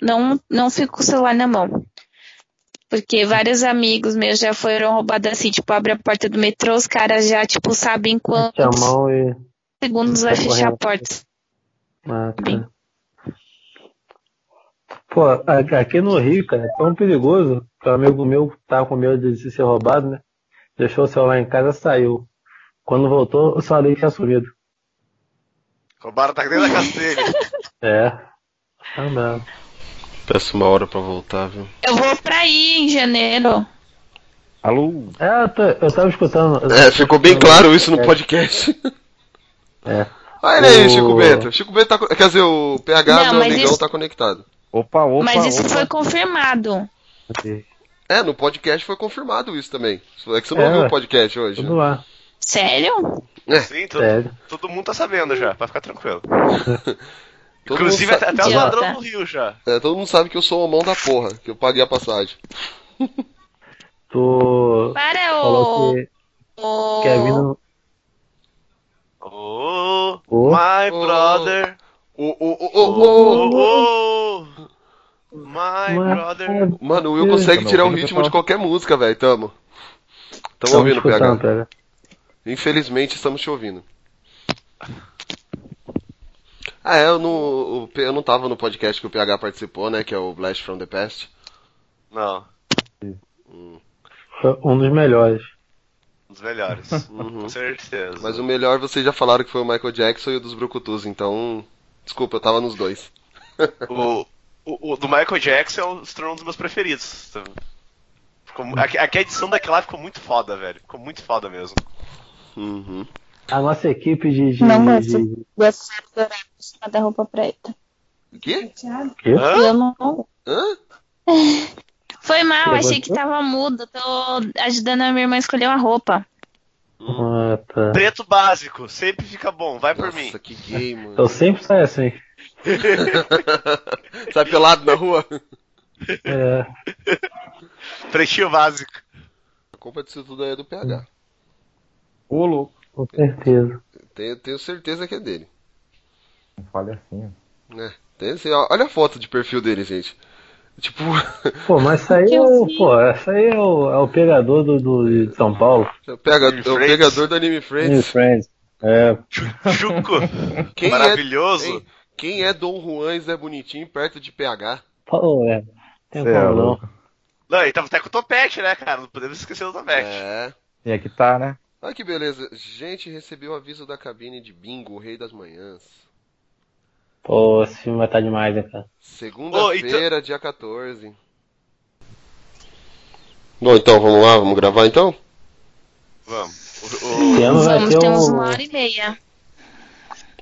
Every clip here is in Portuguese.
não, não fico com o celular na mão. Porque vários amigos meus já foram roubados assim, tipo, abre a porta do metrô, os caras já, tipo, sabem quantos a mão e. segundos vai fechar a porta. Ah, tá. Pô, aqui no Rio, cara, é tão perigoso que um amigo meu tava com medo de ser roubado, né? Deixou o celular em casa saiu. Quando voltou, o celular tinha sumido. Roubaram tá dentro da casa dele. É. Tá bravo. Peço uma hora pra voltar, viu? Eu vou pra aí em janeiro. Alô? É, eu, tô- eu tava escutando. É, ficou bem claro isso no podcast. É. Olha aí, O- Chico Bento. Chico Bento tá. Quer dizer, o PH, Não, meu mas amigão, isso- tá conectado. Opa, opa, Mas isso opa. foi confirmado. É, no podcast foi confirmado isso também. É que você não É, ouviu o podcast hoje. Tudo lá. Sério? Sim, todo, Sério. todo mundo tá sabendo já, vai ficar tranquilo. Todo Inclusive mundo até, até os ladrões do Rio já. é, todo mundo sabe que eu sou o mão da porra, que eu paguei a passagem. Tu Para o. que o... quer vir no. Oh, Ô. my Oh. brother. Ô, ô, ô, ô, ô. Oh, oh, my brother. Mano, o Will consegue tirar o ritmo de qualquer música, velho. Tamo. Tamo ouvindo, PH. Infelizmente estamos te ouvindo. Ah, é, eu não, eu não tava no podcast que o PH participou, né? Que é o Blast from the Past. Não, Foi um dos melhores. um dos melhores. Uhum. Com certeza. Mas o melhor vocês já falaram que foi o Michael Jackson e o dos Brucutus, então. Desculpa, eu tava nos dois. O, o, o do Michael Jackson se tornou um dos meus preferidos. Ficou, aqui, aqui a edição daquela lá ficou muito foda, velho. Ficou muito foda mesmo. Uhum. A nossa equipe de. de, Não de, gosto. de- Gosto de dourado em cima da roupa preta. O quê? quê? Hã? Eu não. Hã? Foi mal, Você achei que tava mudo. Tô ajudando a minha irmã a escolher uma roupa. Ah, tá. Preto básico, sempre fica bom, vai por Nossa, mim. que gay, mano. Eu sempre saio assim. Sai pelado na rua? É. Pretinho básico. A culpa disso tudo aí é do PH. Ô, louco. Com certeza. Tenho, tenho certeza que é dele. Não fale assim, ó. né? Tem, assim, ó, olha a foto de perfil dele, gente. Tipo, Pô, mas isso aí é o. Pô, essa aí é o, é o pegador do, do, de São Paulo. é o, pega, Anime é o Friends. pegador do Anime Friends. Friends. É. Chuco, Quem maravilhoso. É, hein? quem é Dom Juan e Zé Bonitinho perto de PH? Pô, é. Tem Cê é como não. louco. Não, ele tava até com o topete, né, cara? Não podemos esquecer do topete. É. E aqui tá, né? Olha que beleza. Gente, recebeu o aviso da cabine de Bingo, o Rei das Manhãs. Pô, esse filme vai estar demais, né, cara? Segunda-feira, dia 14. Bom, então, vamos lá, vamos gravar então? Vamos. O- Esse o- ano vai Vamos, ter temos o. uma hora e meia.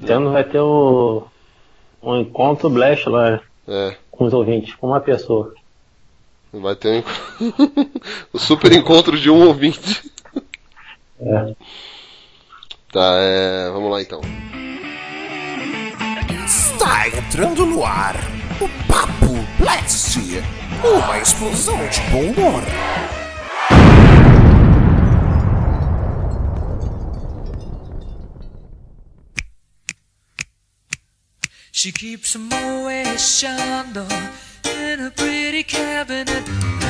Esse ano vai ter o. Um encontro Blast lá É. com os ouvintes, com uma pessoa. Vai ter um o super encontro de um ouvinte. É. Tá, é. Vamos lá então. Está entrando no ar o Papo Blast, uma explosão de bom humor. She keeps a Moet in a pretty cabinet.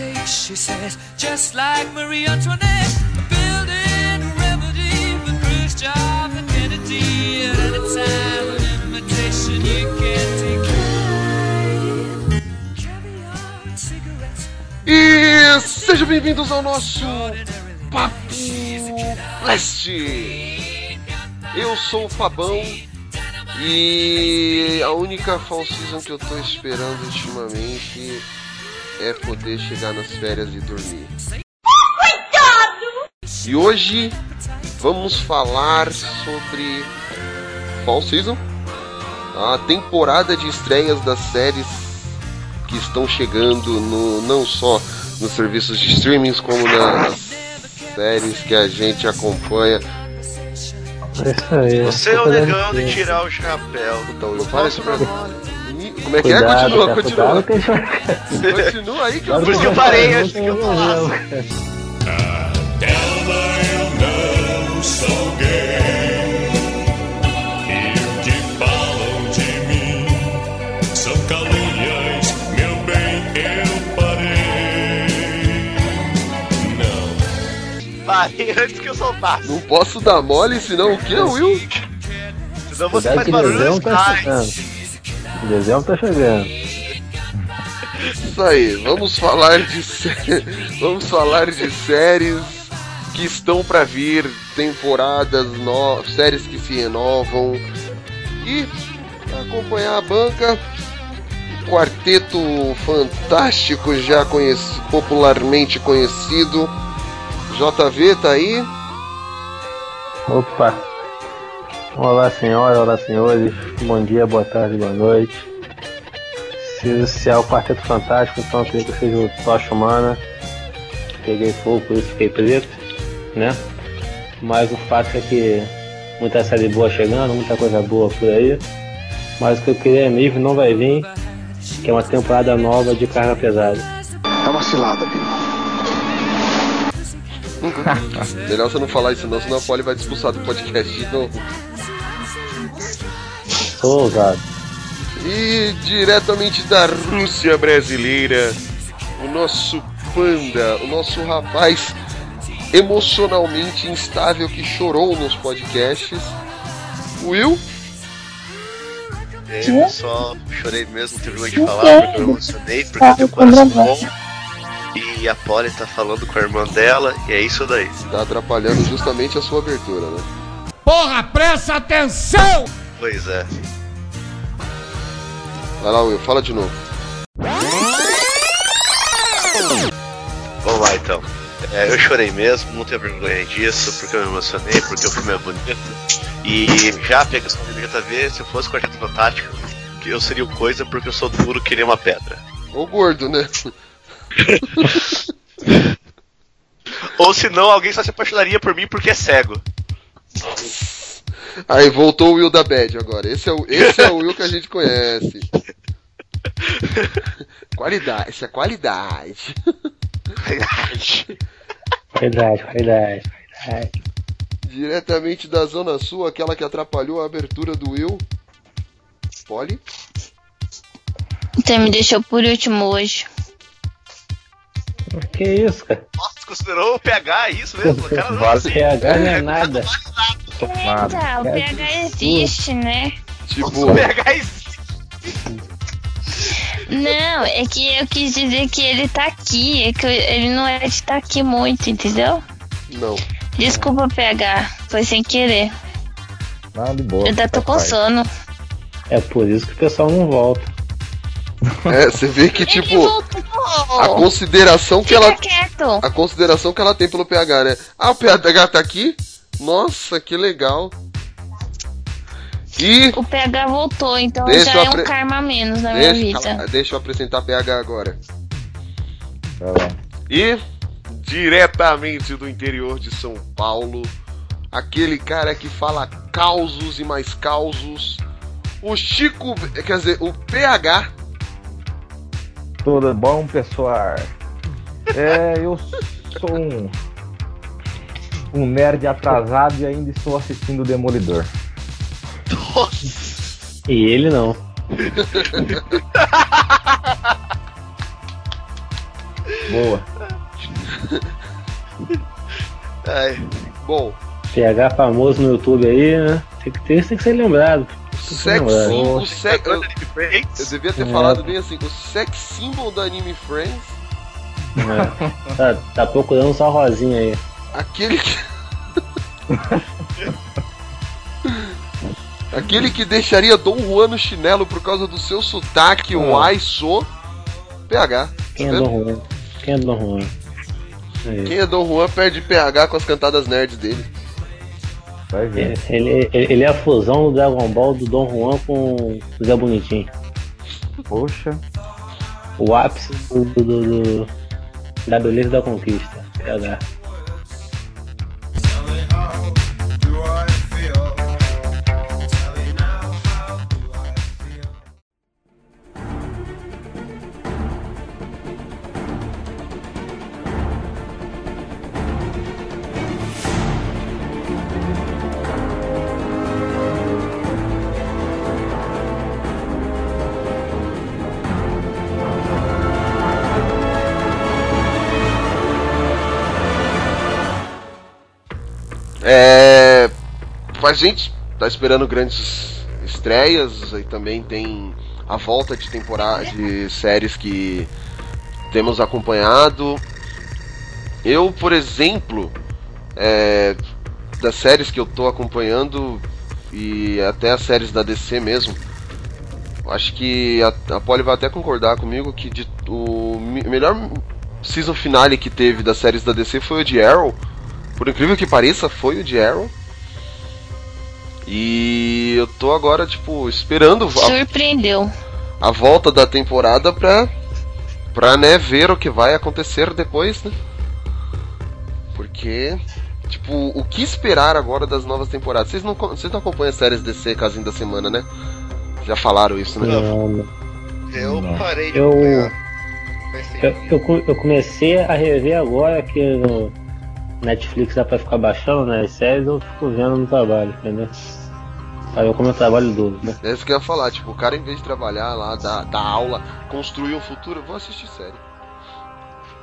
Cake, she says, just like Marie Antoinette. Building a remedy for Khrushchev and Kennedy. At any time, an you can't. E sejam bem-vindos ao nosso Papo. Leste. Eu sou o Fabão e a única fall season que eu tô esperando ultimamente é poder chegar nas férias e dormir. E hoje vamos falar sobre fall season, a temporada de estreias das séries que estão chegando no, não só nos serviços de streamings como nas séries que a gente acompanha. É. Você é o negão de tirar o chapéu. Então, eu Fala faço isso pra Ih, como é que é? cuidado, é? Continua, cara, continua. Cuidado, continua aí que eu... Por isso que eu parei, antes que eu tô lá. Parei antes que eu soltasse. Não posso dar mole, senão o que, Will? Senão você Cuidado faz barulho demais. Dezembro tá chegando. Isso aí, vamos falar de sé- vamos falar de séries que estão pra vir, temporadas, no... séries que se renovam e acompanhar a banca, quarteto fantástico já conheci... popularmente conhecido, JV tá aí, Opa. Olá senhora, olá senhores. Bom dia, boa tarde, boa noite. Se, se é o Quarteto Fantástico, então eu queria que seja o Tocha Humana. Peguei fogo, por isso fiquei preto, né? Mas o fato é que muita série boa chegando, muita coisa boa por aí. Mas o que eu queria mesmo não vai vir, que é uma temporada nova de carga pesada. É uma cilada, melhor você não falar isso não, senão a Polly vai te expulsar do podcast de novo. Sou ousado. E diretamente da Rússia brasileira, o nosso panda, o nosso rapaz emocionalmente instável que chorou nos podcasts, Will. É, Eu só chorei mesmo, não tive vergonha de falar, porque eu me emocionei, porque eu tenho coração bom. E a Polly tá falando com a irmã dela, e é isso daí. Tá atrapalhando justamente a sua abertura, né? Porra, presta atenção! Pois é. Vai lá, Will, fala de novo. Vamos lá então. É, eu chorei mesmo, não tenho vergonha disso, porque eu me emocionei, porque o filme é bonito. E já a pegação de JV, se eu fosse Quarteto Fantástico, que eu seria o coisa porque eu sou duro que nem uma pedra. Ô gordo, né? Ou se não, alguém só se apaixonaria por mim porque é cego. Aí voltou o Will da Bad agora. Esse é o, esse é o Will que a gente conhece. Qualidade, isso é qualidade. Verdade, verdade, verdade. Diretamente da Zona Sul, aquela que atrapalhou a abertura do Will. Polly. Você me deixou por último hoje. Que isso, cara? Nossa, considerou o PH isso mesmo? O cara não Vale PH não é nada. Nada. Tá, o PH existe, né? Tipo, O PH existe. Não, é que eu quis dizer que ele tá aqui. É que eu- ele não é de estar aqui muito, entendeu? não. Desculpa, PH. Foi sem querer. Nada de boa. Eu ainda tô com sono. É por isso que o pessoal não volta. É, você vê que tipo a consideração que Fica ela quieto. a consideração que ela tem pelo PH, né? Ah, o PH tá aqui? Nossa, que legal. E O PH voltou, então Deixa já é um apre- karma a menos na minha deixa, vida. cala- deixa eu apresentar PH agora. E diretamente do interior de São Paulo, aquele cara que fala causos e mais causos, o Chico, quer dizer, o PH. Tudo bom, pessoal? É, eu sou um, um nerd atrasado e ainda estou assistindo o Demolidor. E ele não. Boa. Ai, Bom, PH famoso no YouTube aí, né? Tem que ter, isso tem que ser lembrado. Sex Não, é. symbol, o sex, eu, de Friends. eu devia ter É. falado bem assim, o sex symbol da Anime Friends, É. Tá, tá procurando só rosinha aí. aquele que Aquele que deixaria Dom Juan no chinelo por causa do seu sotaque, o Ah. ai sou PH. Quem é Tá vendo? Dom Juan? Quem é Dom Juan? Aí. Quem é Dom Juan perde PH com as cantadas nerds dele. Vai ver. Ele, ele, ele é a fusão do Dragon Ball do Dom Juan com o Zé Bonitinho. Poxa. O ápice do, do, do- do- da beleza da conquista. PH. É. A gente tá esperando grandes estreias e também tem a volta de temporada de séries que temos acompanhado. Eu, por exemplo, é, das séries que eu tô acompanhando e até as séries da DC mesmo, acho que a, a Polly vai até concordar comigo que de, o me- melhor season finale que teve das séries da DC foi o de Arrow. Por incrível que pareça, foi o de Arrow. E eu tô agora, tipo, esperando a, Surpreendeu. a volta da temporada pra, pra né, ver o que vai acontecer depois, né? Porque, tipo, o que esperar agora das novas temporadas? Vocês não, vocês não acompanham as séries DC Casinho da Semana, né? Já falaram isso, né? Não, Eu Não. parei de Eu- eu, eu, eu comecei a rever agora que no Netflix dá pra ficar baixando, né? As séries eu fico vendo no trabalho, entendeu? Aí eu como eu trabalho duro, né? É isso que eu ia falar, tipo, o cara em vez de trabalhar lá, dar, dar aula, construir um futuro, eu vou assistir série.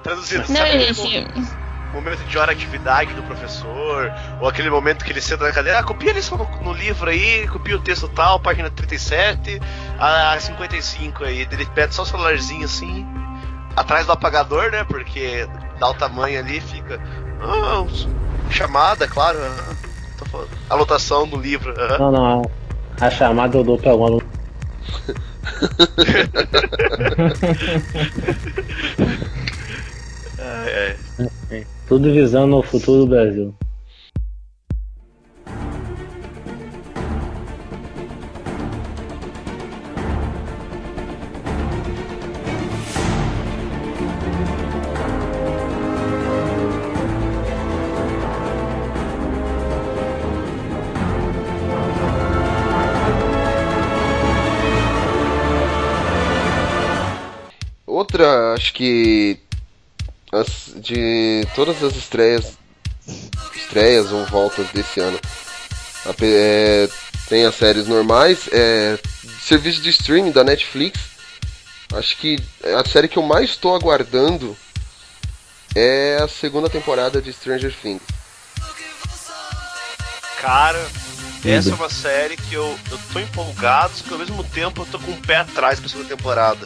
Traduzindo, Não, sabe gente. momento de hora de atividade do professor, ou aquele momento que ele senta na cadeira, ah, copia a lição no, no livro aí, copia o texto tal, página 37, a 55 aí, ele pede só o celularzinho assim, atrás do apagador, né, porque dá o tamanho ali, fica, ah, chamada, claro, ah, tô falando, anotação no livro, ah. Não, não, a, a chamada eu dou pra aluno. É, é. Tudo visando o futuro do Brasil. Outra, acho que as- de todas as estreias, estreias ou voltas desse ano, ape- é, tem as séries normais, é, serviço de streaming da Netflix. Acho que a série que eu mais estou aguardando é a segunda temporada de Stranger Things. Cara, essa é uma série que eu, eu tô empolgado, só que ao mesmo tempo eu tô com o pé atrás pra segunda temporada.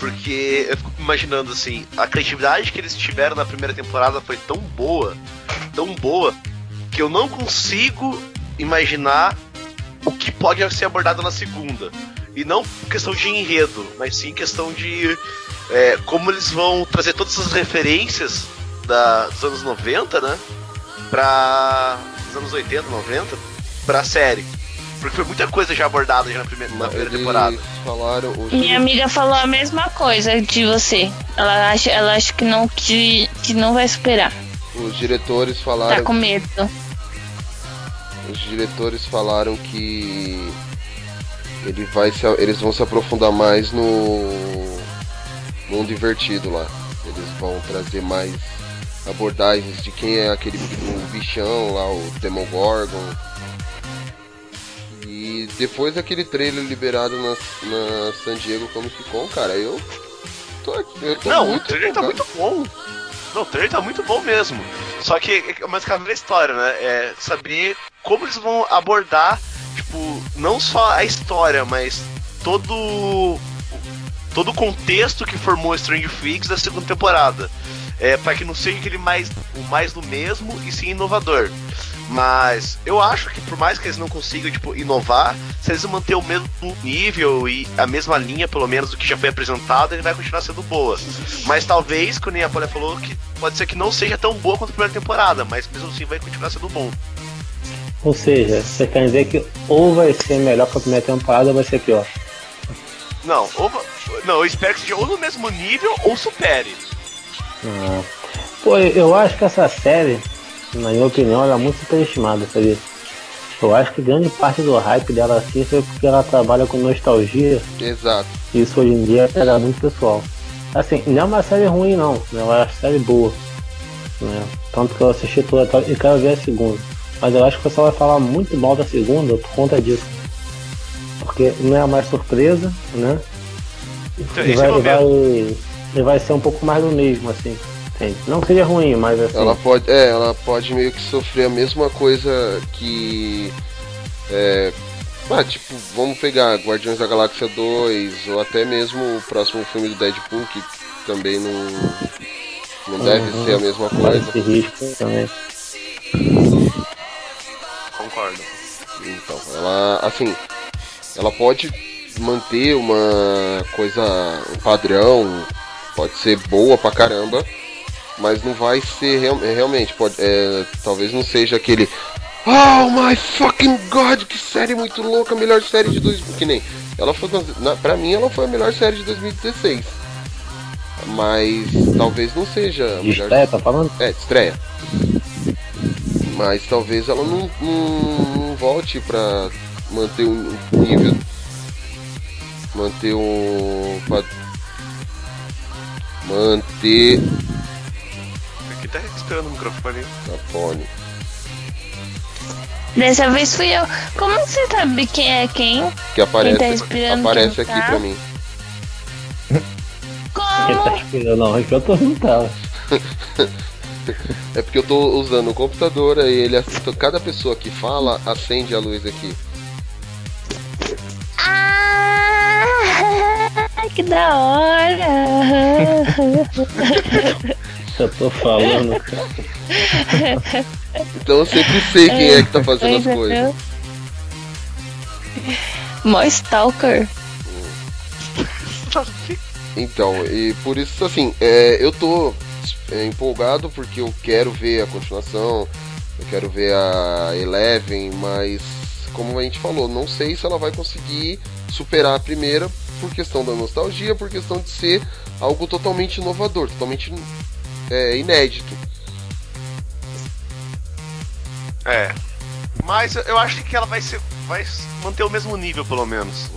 Porque eu fico imaginando assim, a criatividade que eles tiveram na primeira temporada foi tão boa, tão boa, que eu não consigo imaginar o que pode ser abordado na segunda. E não questão de enredo, mas sim questão de é, como eles vão trazer todas essas referências da, dos anos 90, né? Pra. dos anos 80, 90, pra série. Porque foi muita coisa já abordada já na primeira, na primeira temporada. falaram. os- Minha amiga falou a mesma coisa de você. Ela acha, ela acha que não que, que não vai superar. Os diretores Tá falaram. com medo. Os diretores falaram que ele vai se, eles vão se aprofundar mais no mundo divertido lá. Eles vão trazer mais abordagens de quem é aquele o bichão lá, o Demogorgon. Depois daquele trailer liberado na, na San Diego Comic Con, cara, eu tô, eu tô Não, muito o trailer tá muito bom. Não, o trailer tá muito bom mesmo. Só que é mais cara da história, né? É saber como eles vão abordar, tipo, não só a história, mas todo todo o contexto que formou Stranger Things da segunda temporada. É, para que não seja aquele mais o mais do mesmo e sim inovador. Mas eu acho que por mais que eles não consigam tipo, inovar, se eles manter o mesmo nível e a mesma linha, pelo menos, do que já foi apresentado, ele vai continuar sendo boa. Mas talvez, como a Polly falou, que pode ser que não seja tão boa quanto a primeira temporada, mas mesmo assim vai continuar sendo bom. Ou seja, você quer dizer que ou vai ser melhor que a primeira temporada ou vai ser pior. Não, ou, não, eu espero que seja ou no mesmo nível ou supere. Ah. Pô, eu acho que essa série, na minha opinião, ela é muito superestimada, sabia? Eu acho que grande parte do hype dela assim foi porque ela trabalha com nostalgia Exato. isso hoje em dia pega muito pessoal. Assim, não é uma série ruim não, né? é uma série boa. Né? Tanto que eu assisti toda tá? e quero ver a segunda. Mas eu acho que o pessoal vai falar muito mal da segunda por conta disso. Porque não é mais surpresa, né? Então, E vai, é e vai, e vai ser um pouco mais do mesmo, assim. Sim, Não seria ruim, mas assim. Ela pode, é, ela pode meio que sofrer a mesma coisa que. É, ah, tipo, vamos pegar Guardiões da Galáxia 2, ou até mesmo o próximo filme do Deadpool, que também não. Não deve Uhum. ser a mesma coisa. esse risco também. Concordo. Então, ela, assim, ela pode manter uma coisa, um padrão, pode ser boa pra caramba, mas não vai ser real- é, realmente, pode, é, talvez não seja aquele Oh my fucking god, que série muito louca, melhor série de 2000, que nem, ela foi, na, pra mim ela foi a melhor série de 2016, mas talvez não seja a melhor estreia, tá falando? é, estreia. Mas talvez ela não, não, não volte pra manter um nível. Manter um. Manter. Tá o microfone. A fone. Dessa vez fui eu. Como você sabe quem é quem? Que aparece, Quem tá respirando, aparece quem aqui tá? pra mim. Quem tá Como? esperando? Não, é que eu tô não tava. É porque eu tô usando o computador e ele. Cada pessoa que fala acende a luz aqui. Ah, que da hora! Eu tô falando, cara. Então eu sempre sei quem é que tá fazendo as é, coisas. Mó stalker. Então, e por isso, assim, é, eu tô é, empolgado porque eu quero ver a continuação, eu quero ver a Eleven, mas como a gente falou, não sei se ela vai conseguir superar a primeira por questão da nostalgia, por questão de ser algo totalmente inovador, totalmente é, inédito. É. Mas eu acho que ela vai ser. Vai manter o mesmo nível, pelo menos.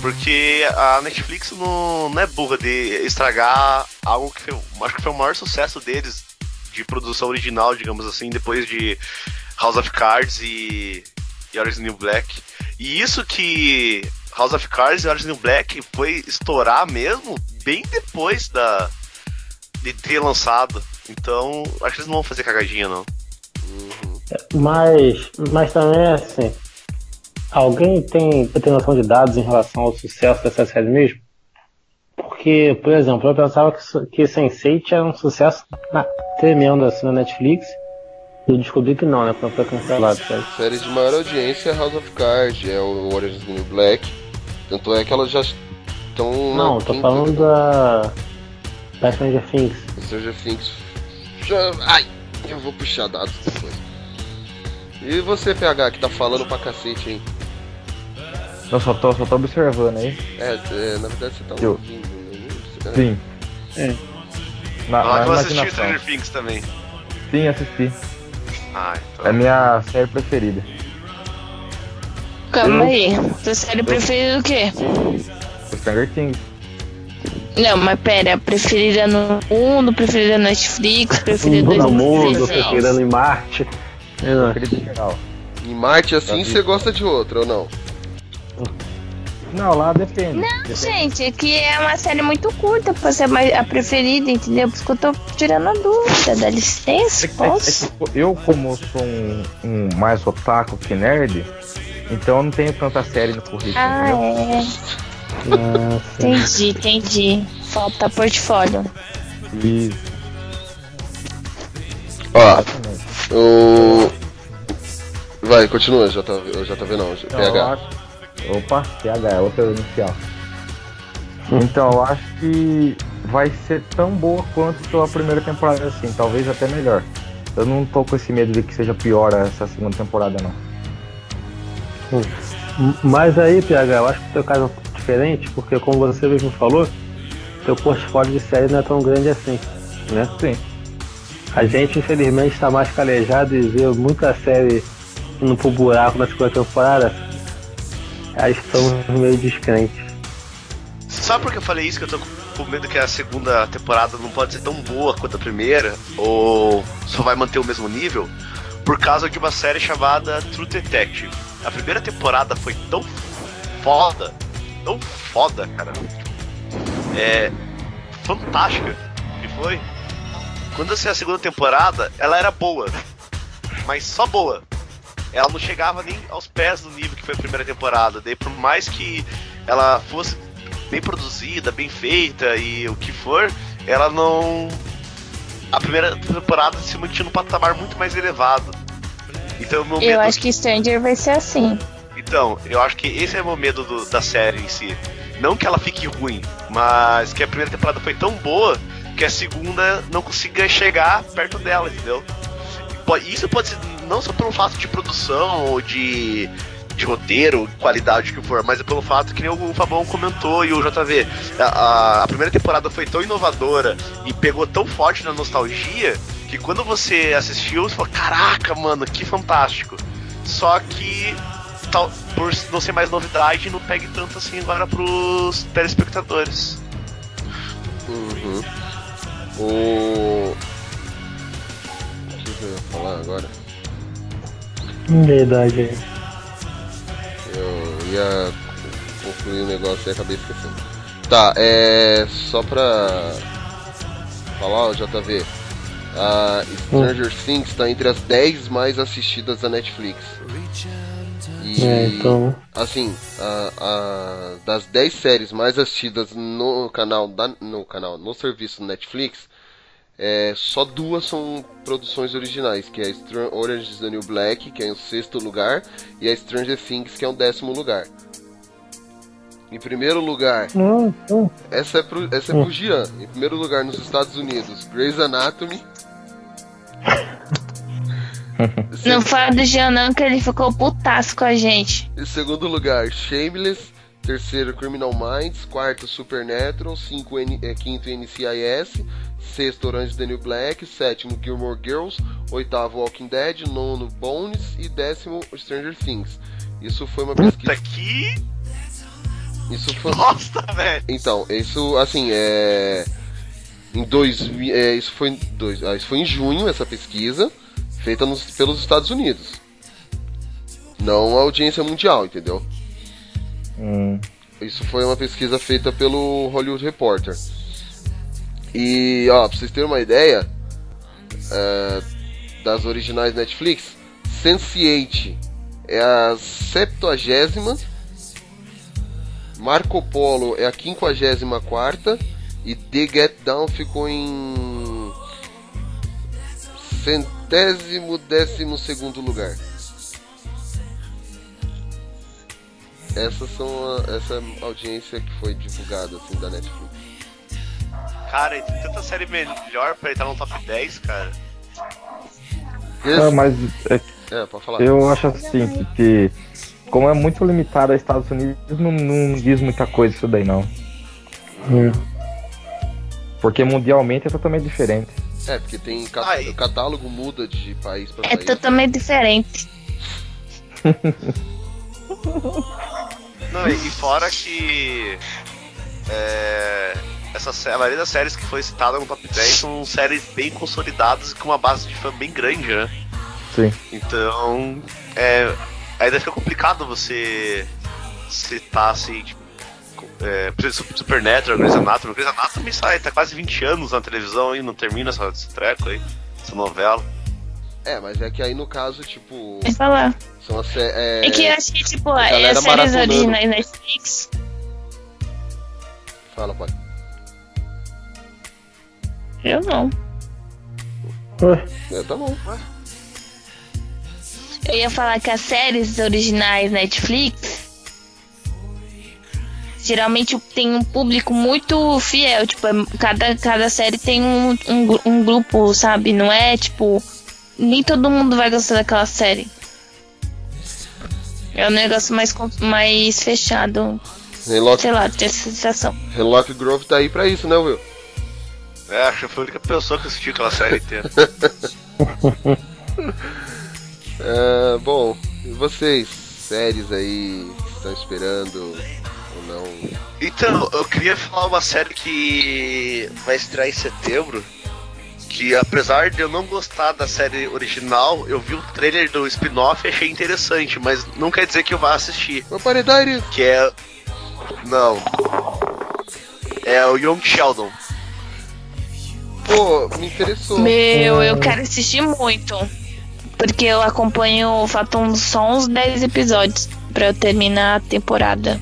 Porque a Netflix não, não é burra de estragar algo que foi, acho que foi o maior sucesso deles de produção original, digamos assim, depois de House of Cards e, e Orange New Black. E isso que House of Cards e Orange New Black foi estourar mesmo bem depois da de ter lançado. Então, acho que eles não vão fazer cagadinha, não. Mas, mas também assim. Alguém tem, tem noção de dados em relação ao sucesso dessa série mesmo? Porque, por exemplo, eu pensava que, que Sense8 era um sucesso tremendo assim na Netflix. Eu descobri que não, né? Quando foi cancelado, sabe? Série de maior audiência é House of Cards, é o Orange is the New Black. Tanto é que elas já estão. Não, tô falando da. da Stranger Things. Stranger Things. Já... Ai, eu vou puxar dados depois. E você, PH, que tá falando pra cacete, hein? Eu só tô, só tô observando aí. É, é, na verdade você tá Eu- ouvindo, né? Você- Sim. É. Na, Ah, na eu assisti. Stranger Things também. Sim, assisti. Ah, então. É a minha série preferida. Calma aí. Sua série preferida o quê? O Stranger Things. Não, mas pera, preferida no mundo, preferida na Netflix, preferida Todo mundo, 2016. procurando em Marte. É, não. Preferida em geral. Em Marte assim você gosta de outra ou não? Não, lá depende. Não, Depende. gente, é que é uma série muito curta pra ser a preferida, entendeu? Por isso que eu tô tirando a dúvida. Dá licença, É é que- é posso? que eu, como sou um, um mais otaku que nerd, então eu não tenho tanta série no currículo, Ah, entendeu? é. Entendi, entendi. Falta portfólio. E Ó, o. Vai, continua, já tá, já tá vendo, não, PH. Opa, PH, é outra inicial. Então, eu acho que vai ser tão boa quanto a primeira temporada, assim, talvez até melhor. Eu não tô com esse medo de que seja pior essa segunda temporada, não. Mas aí, PH, eu acho que o teu caso é um pouco diferente, porque como você mesmo falou, teu portfólio de série não é tão grande assim, né? Sim. A gente, infelizmente, está mais calejado e vê muita série indo pro buraco na segunda temporada. Aí estamos meio descrentes. Sabe por que eu falei isso? Que eu tô com medo que a segunda temporada não pode ser tão boa quanto a primeira, ou só vai manter o mesmo nível, por causa de uma série chamada True Detective. A primeira temporada foi tão foda, tão foda, cara. É fantástica. E foi. quando saiu a segunda temporada, ela era boa. Mas só boa. Ela não chegava nem aos pés do nível que foi a primeira temporada. Daí por mais que ela fosse bem produzida, bem feita e o que for, ela não. A primeira temporada se mantinha num patamar muito mais elevado. Então, meu Eu acho que Stranger vai ser assim. Então, eu acho que esse é o meu medo do- da série em si. Não que ela fique ruim, mas que a primeira temporada foi tão boa que a segunda não consiga chegar perto dela, entendeu? E po- Isso pode ser não só pelo fato de produção ou de, de roteiro, qualidade que for, mas é pelo fato que nem o Fabão comentou e o JV. A, a- a primeira temporada foi tão inovadora e pegou tão forte na nostalgia que quando você assistiu, você falou: Caraca, mano, que fantástico. Só que tal, por não ser mais novidade, não pegue tanto assim agora pros telespectadores. Uhum. O. Que eu ia falar agora? Verdade aí. Eu ia concluir o negócio e acabei esquecendo. Tá, é. Só pra falar, JV. A Stranger Things está entre as 10 mais assistidas da Netflix. E, É, então. assim, a- a- das 10 séries mais assistidas no canal, da, no canal, no serviço Netflix, é, só duas são produções originais, que é Str- Orange is the New Black, que é em sexto lugar, e a Stranger Things, que é em décimo lugar. Em primeiro lugar, Hum, hum. essa é pro, essa é pro Gian. Em primeiro lugar, nos Estados Unidos, Grey's Anatomy. Não fala do Jean não, que ele ficou putaço com a gente. Em segundo lugar, Shameless. Terceiro, Criminal Minds. Quarto, Supernatural. Cinco, N, eh, quinto, NCIS. Sexto, Orange New Black. Sétimo, Gilmore Girls. Oitavo, Walking Dead. Nono, Bones. E décimo, Stranger Things. Isso foi uma Puta pesquisa. que Isso foi. bosta, velho! Então, isso, assim, é. Em dois, é, isso foi em dois, ah, isso foi em junho essa pesquisa feita nos, pelos Estados Unidos. Não a audiência mundial, entendeu? Hum. Isso foi uma pesquisa feita pelo Hollywood Reporter. E, ó, pra vocês terem uma ideia é, das originais Netflix, Sense8 é a 70 Marco Polo é a 54 e The Get Down ficou em centésimo décimo segundo lugar. Essas são a, essa é a audiência que foi divulgada assim da Netflix. Cara, e tem tanta série melhor pra entrar no top 10, cara. Ah, mas é, É, pode falar. eu acho assim que como é muito limitado aos Estados Unidos, não, não diz muita coisa isso daí não. Hum. Porque mundialmente é totalmente diferente. É, porque tem ca- Ai. o catálogo muda de país pra É país. totalmente diferente. Não, e, e fora que. É, essa, a maioria das séries que foi citada no top 10 são séries bem consolidadas e com uma base de fã bem grande, né? Sim. Então, é, ainda fica complicado você citar assim, tipo, é, por exemplo, Supernatural, Grey's Anatomy. Grey's Anatomy sai, tá quase 20 anos na televisão e não termina essa, esse treco aí, essa novela. É, mas é que aí no caso, tipo, Vou falar. São as é, É que eu acho que, tipo, é as séries maratonando. originais Netflix. Fala, pai. Eu não. Ué, É, tá bom. Eu ia falar que as séries originais Netflix geralmente tem um público muito fiel. Tipo, é- cada, cada série tem um, um, um grupo, sabe? Não é tipo. Nem todo mundo vai gostar daquela série. É um negócio mais, mais fechado. Hemlock, Sei lá, sensação. Hemlock Grove tá aí pra isso, né, Will? É, acho que foi a única pessoa que assistiu aquela série inteira. É, bom, e vocês, séries aí que estão esperando ou não? Então, eu queria falar uma série que vai estrear em setembro. Que apesar de eu não gostar da série original, eu vi o trailer do spin-off e achei interessante, mas não quer dizer que eu vá assistir. Paredade! Que é. Não. É o Young Sheldon. Pô, me interessou. Meu, eu quero assistir muito. Porque eu acompanho, faltam só uns 10 episódios pra eu terminar a temporada.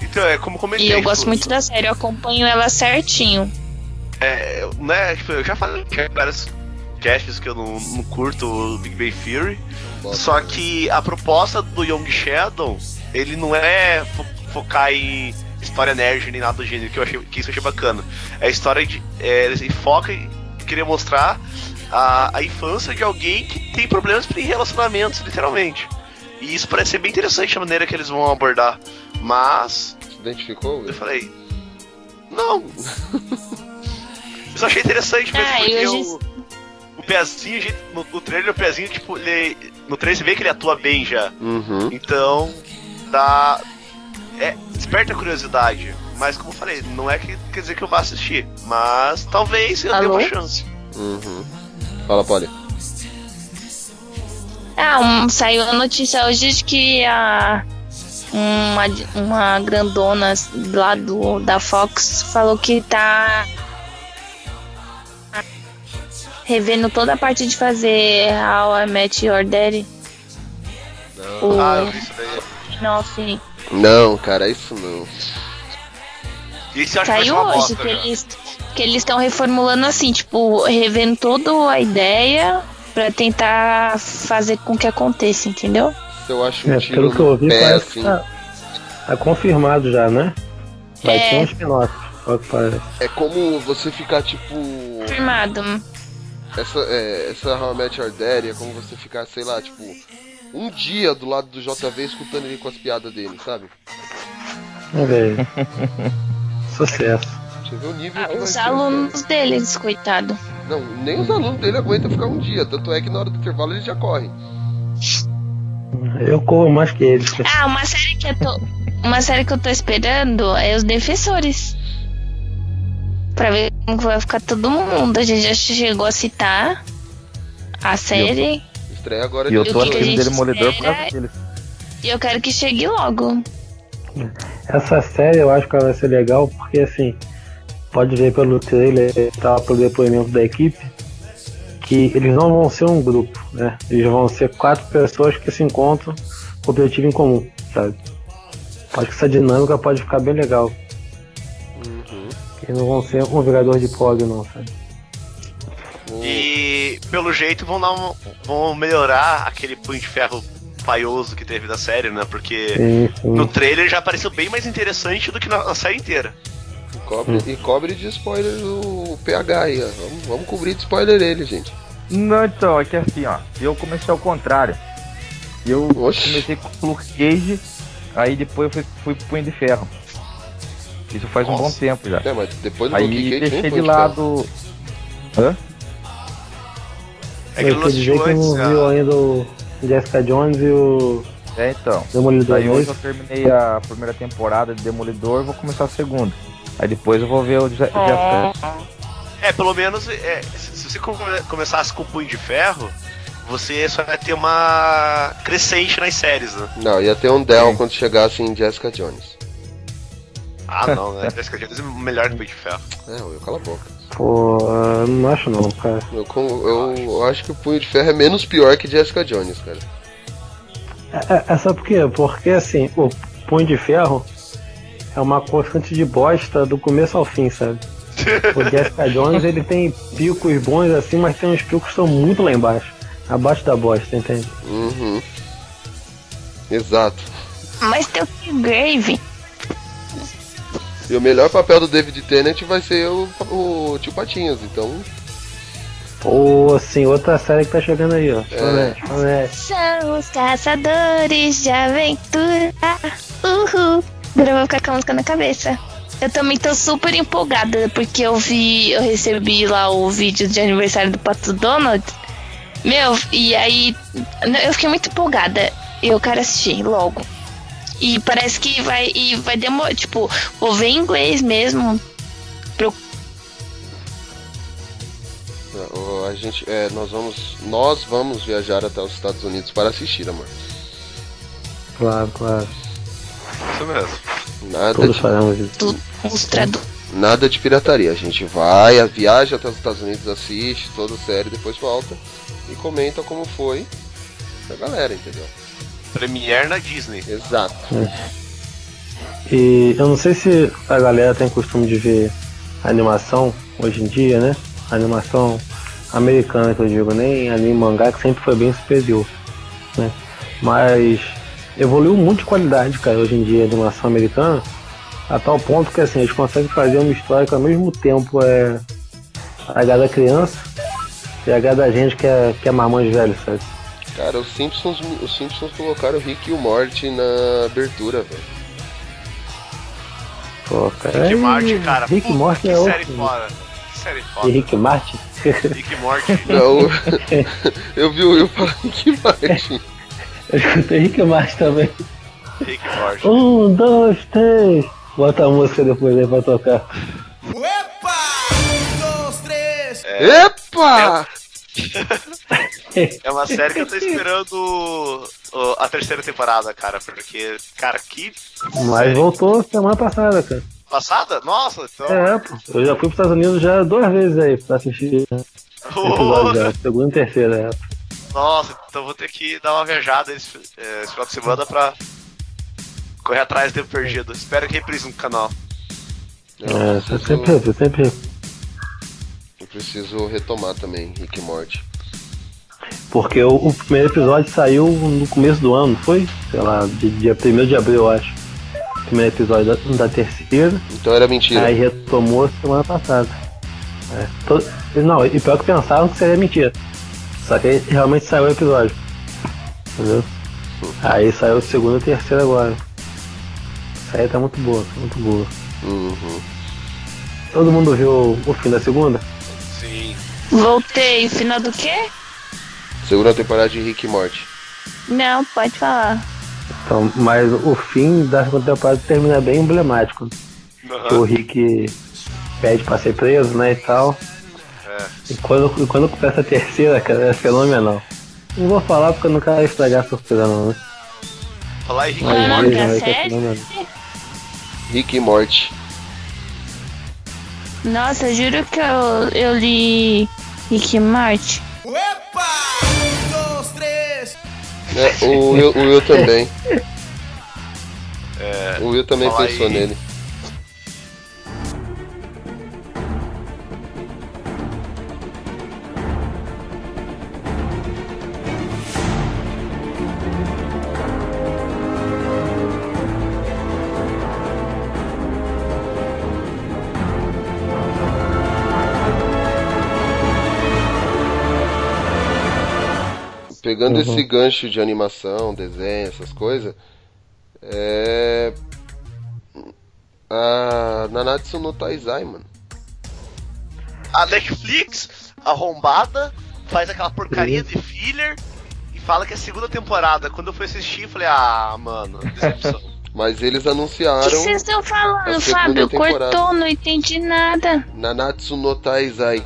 Então, é como comentei. E eu gosto tipo, muito da série, eu acompanho ela certinho. É, né, tipo, eu já falei em vários casts que eu não, não curto o Big Bang Theory. Só que a proposta do Young Sheldon, ele não é fo- focar em história nerd nem nada do gênero, que eu achei que isso eu achei bacana. É a história de. É, ele foca em querer mostrar a, a infância de alguém que tem problemas em relacionamentos, literalmente. E isso parece ser bem interessante a maneira que eles vão abordar. Mas, Se identificou? eu falei. Não! eu só achei interessante mesmo, Ah, porque eu o, o pezinho, gente, no, no trailer, o pezinho, tipo, ele. No trailer você vê que ele atua bem já. Uhum. Então, dá. É, desperta a curiosidade. Mas como eu falei, não é que quer dizer que eu vá assistir. Mas talvez eu dê Alô? uma chance. Uhum. Fala, Polly. Ah, um- saiu a notícia hoje de que a uma, uma grandona lá do, da Fox falou que tá revendo toda a parte de fazer How I Met Your Daddy. O Ah, isso daí. spin-off. Não, cara, isso não. Esse eu acho que vai ser Saiu hoje bosta. que já. eles que eles estão reformulando assim, tipo, revendo toda a ideia pra tentar fazer com que aconteça, entendeu? Isso eu acho um É, tiro pelo que eu ouvi, pé, parece que assim. tá, tá confirmado já, né? Vai É. ter um spin-off. É como você ficar, tipo... Confirmado. Essa, é, essa How I Met Your Daddy é como você ficar, sei lá, tipo... Um dia do lado do JV escutando ele com as piadas dele, sabe? É, velho. Sucesso. Você vê o nível Ah, que os ser, alunos deles, coitado. Não, nem os alunos dele aguentam ficar um dia. Tanto é que na hora do intervalo eles já correm. Eu corro mais que eles. Ah, uma série que eu tô. Uma série que eu tô esperando é os defensores. Pra ver como vai ficar todo mundo. A gente já chegou a citar a série. Estreia agora E eu tô assistindo Demolidor por causa deles. E eu quero que chegue logo. Essa série eu acho que ela vai ser legal porque assim, pode ver pelo trailer e tal, pelo depoimento da equipe, que eles não vão ser um grupo, né? Eles vão ser quatro pessoas que se encontram com objetivo em comum, sabe? Acho que essa dinâmica pode ficar bem legal. Que não vão ser um jogador de prog não, sabe? E pelo jeito vão dar um- vão melhorar aquele punho de ferro paioso que teve da série, né? Porque Sim, sim. no trailer já pareceu bem mais interessante do que na, na série inteira. E cobre, e cobre de spoiler o PH aí, ó. Vamos, vamos cobrir de spoiler ele, gente. Não, então, é que assim, ó, eu comecei ao contrário. Eu Oxi. comecei com o Luke Cage, aí depois eu fui, fui pro Punho de Ferro. Isso faz um bom Nossa. tempo já. É, mas depois do Aí deixei de lado. Hã? É que eu não viu ainda o Jessica Jones e o É, então. Demolidor Daí hoje eu terminei a primeira temporada de Demolidor e vou começar a segunda. Aí depois eu vou ver o Je- Jessica. É, pelo menos é, se se você come- começasse com o punho de ferro, você só vai ter uma crescente nas séries, né? Não, ia ter um Dell quando chegasse em Jessica Jones. Ah, não, né? Jessica Jones é melhor que o punho de ferro. É, eu cala a boca. Pô, não acho não, cara. Eu, eu acho que o Punho de Ferro é menos pior que Jessica Jones, cara. É, é, sabe por quê? Porque assim, o Punho de Ferro é uma constante de bosta do começo ao fim, sabe? O Jessica Jones ele tem picos bons assim, mas tem uns picos que estão muito lá embaixo. Abaixo da bosta, entende? Uhum. Exato. Mas tem o Killgrave. E o melhor papel do David Tennant vai ser o, o Tio Patinhas, então. Ou assim, outra série que tá chegando aí, ó. Promete, promete. São os caçadores de aventura. Uhul. Agora eu vou ficar com a música na cabeça. Eu também tô super empolgada porque eu vi, eu recebi lá o vídeo de aniversário do Pato Donald. Meu, e aí eu fiquei muito empolgada. Eu quero assistir logo. E parece que vai e vai demorar, tipo, vou ver em inglês mesmo. o- A gente, é, nós vamos, nós vamos viajar até os Estados Unidos para assistir, amor. Claro, claro. Isso mesmo. Nada Todos de, faremos isso. Tu, os tradu Nada de pirataria. A gente vai, a viaja até os Estados Unidos, assiste toda a série, depois volta e comenta como foi pra galera, entendeu? Premiere na Disney. Exato. E eu não sei se a galera tem costume de ver animação hoje em dia, né? Animação americana que eu digo, nem anime mangá que sempre foi bem superior, né? Mas evoluiu muito de qualidade, cara, hoje em dia a animação americana, a tal ponto que assim, eles conseguem fazer uma história que ao mesmo tempo é agrada a criança e agrada a gente que é, que é marmães velho, sabe? Cara, os Simpsons, os Simpsons colocaram o Rick e o Morty na abertura, velho. Pô, cara. Rick aí, Martin, cara. Rick puta, Morty que é série outro. foda. Que série E foda. Rick Martin? Rick Morty. Não, eu vi o Will falar Rick Martin. Eu escutei Rick Martin também. Rick Morty. Um, dois, três. Bota a música depois aí pra tocar. Opa! Um, dois, três. Epa! É uma série que eu tô esperando a terceira temporada, cara. Porque, cara, que Mas voltou semana passada, cara. passada? Nossa, então. É, pô. Eu já fui pros Estados Unidos já duas vezes aí pra assistir episódio já. Segunda e terceira, é. Nossa, então vou ter que dar uma viajada esse, é, esse final de semana pra correr atrás do tempo perdido. Espero que reprise no canal. É, eu preciso, sempre, eu sempre. Preciso retomar também Rick Morty. Porque o, o primeiro episódio saiu no começo do ano, foi? Sei lá, dia 1 de abril, eu acho. Primeiro episódio da, da terceira. Então era mentira. Aí retomou semana passada. É, Não, e pior que pensavam que seria mentira. Só que realmente saiu o episódio. Entendeu? Aí saiu o segundo e o terceiro agora. Essa aí tá muito boa, tá muito boa. Uhum. Todo mundo viu o fim da segunda? Voltei. Final do quê? Segunda temporada de Rick e Morty. Não, pode falar. Então, mas o fim da segunda temporada termina bem emblemático. Que o. Rick pede pra ser preso, né, e tal. É. E quando, e quando começa a terceira, cara, é fenomenal. Não vou falar porque eu não quero estragar a surpresa não, né? Falar em Rick é e Morty. série? fenomenal. Rick e Morty. Nossa, juro que eu, eu li Rick e Morty. Opa! Um, dois, três. É, o, Will, o Will também. É, O Will também pensou aí. nele. Pegando Uhum. esse gancho de animação, desenho, essas coisas, é. A Nanatsu no Taizai, mano. a Netflix, arrombada, faz aquela porcaria de filler e fala que é a segunda temporada. Quando eu fui assistir, eu falei, ah, mano, decepção. Mas eles O que anunciaram vocês estão falando, Fábio? temporada. Cortou, não entendi nada. Nanatsu no Taizai.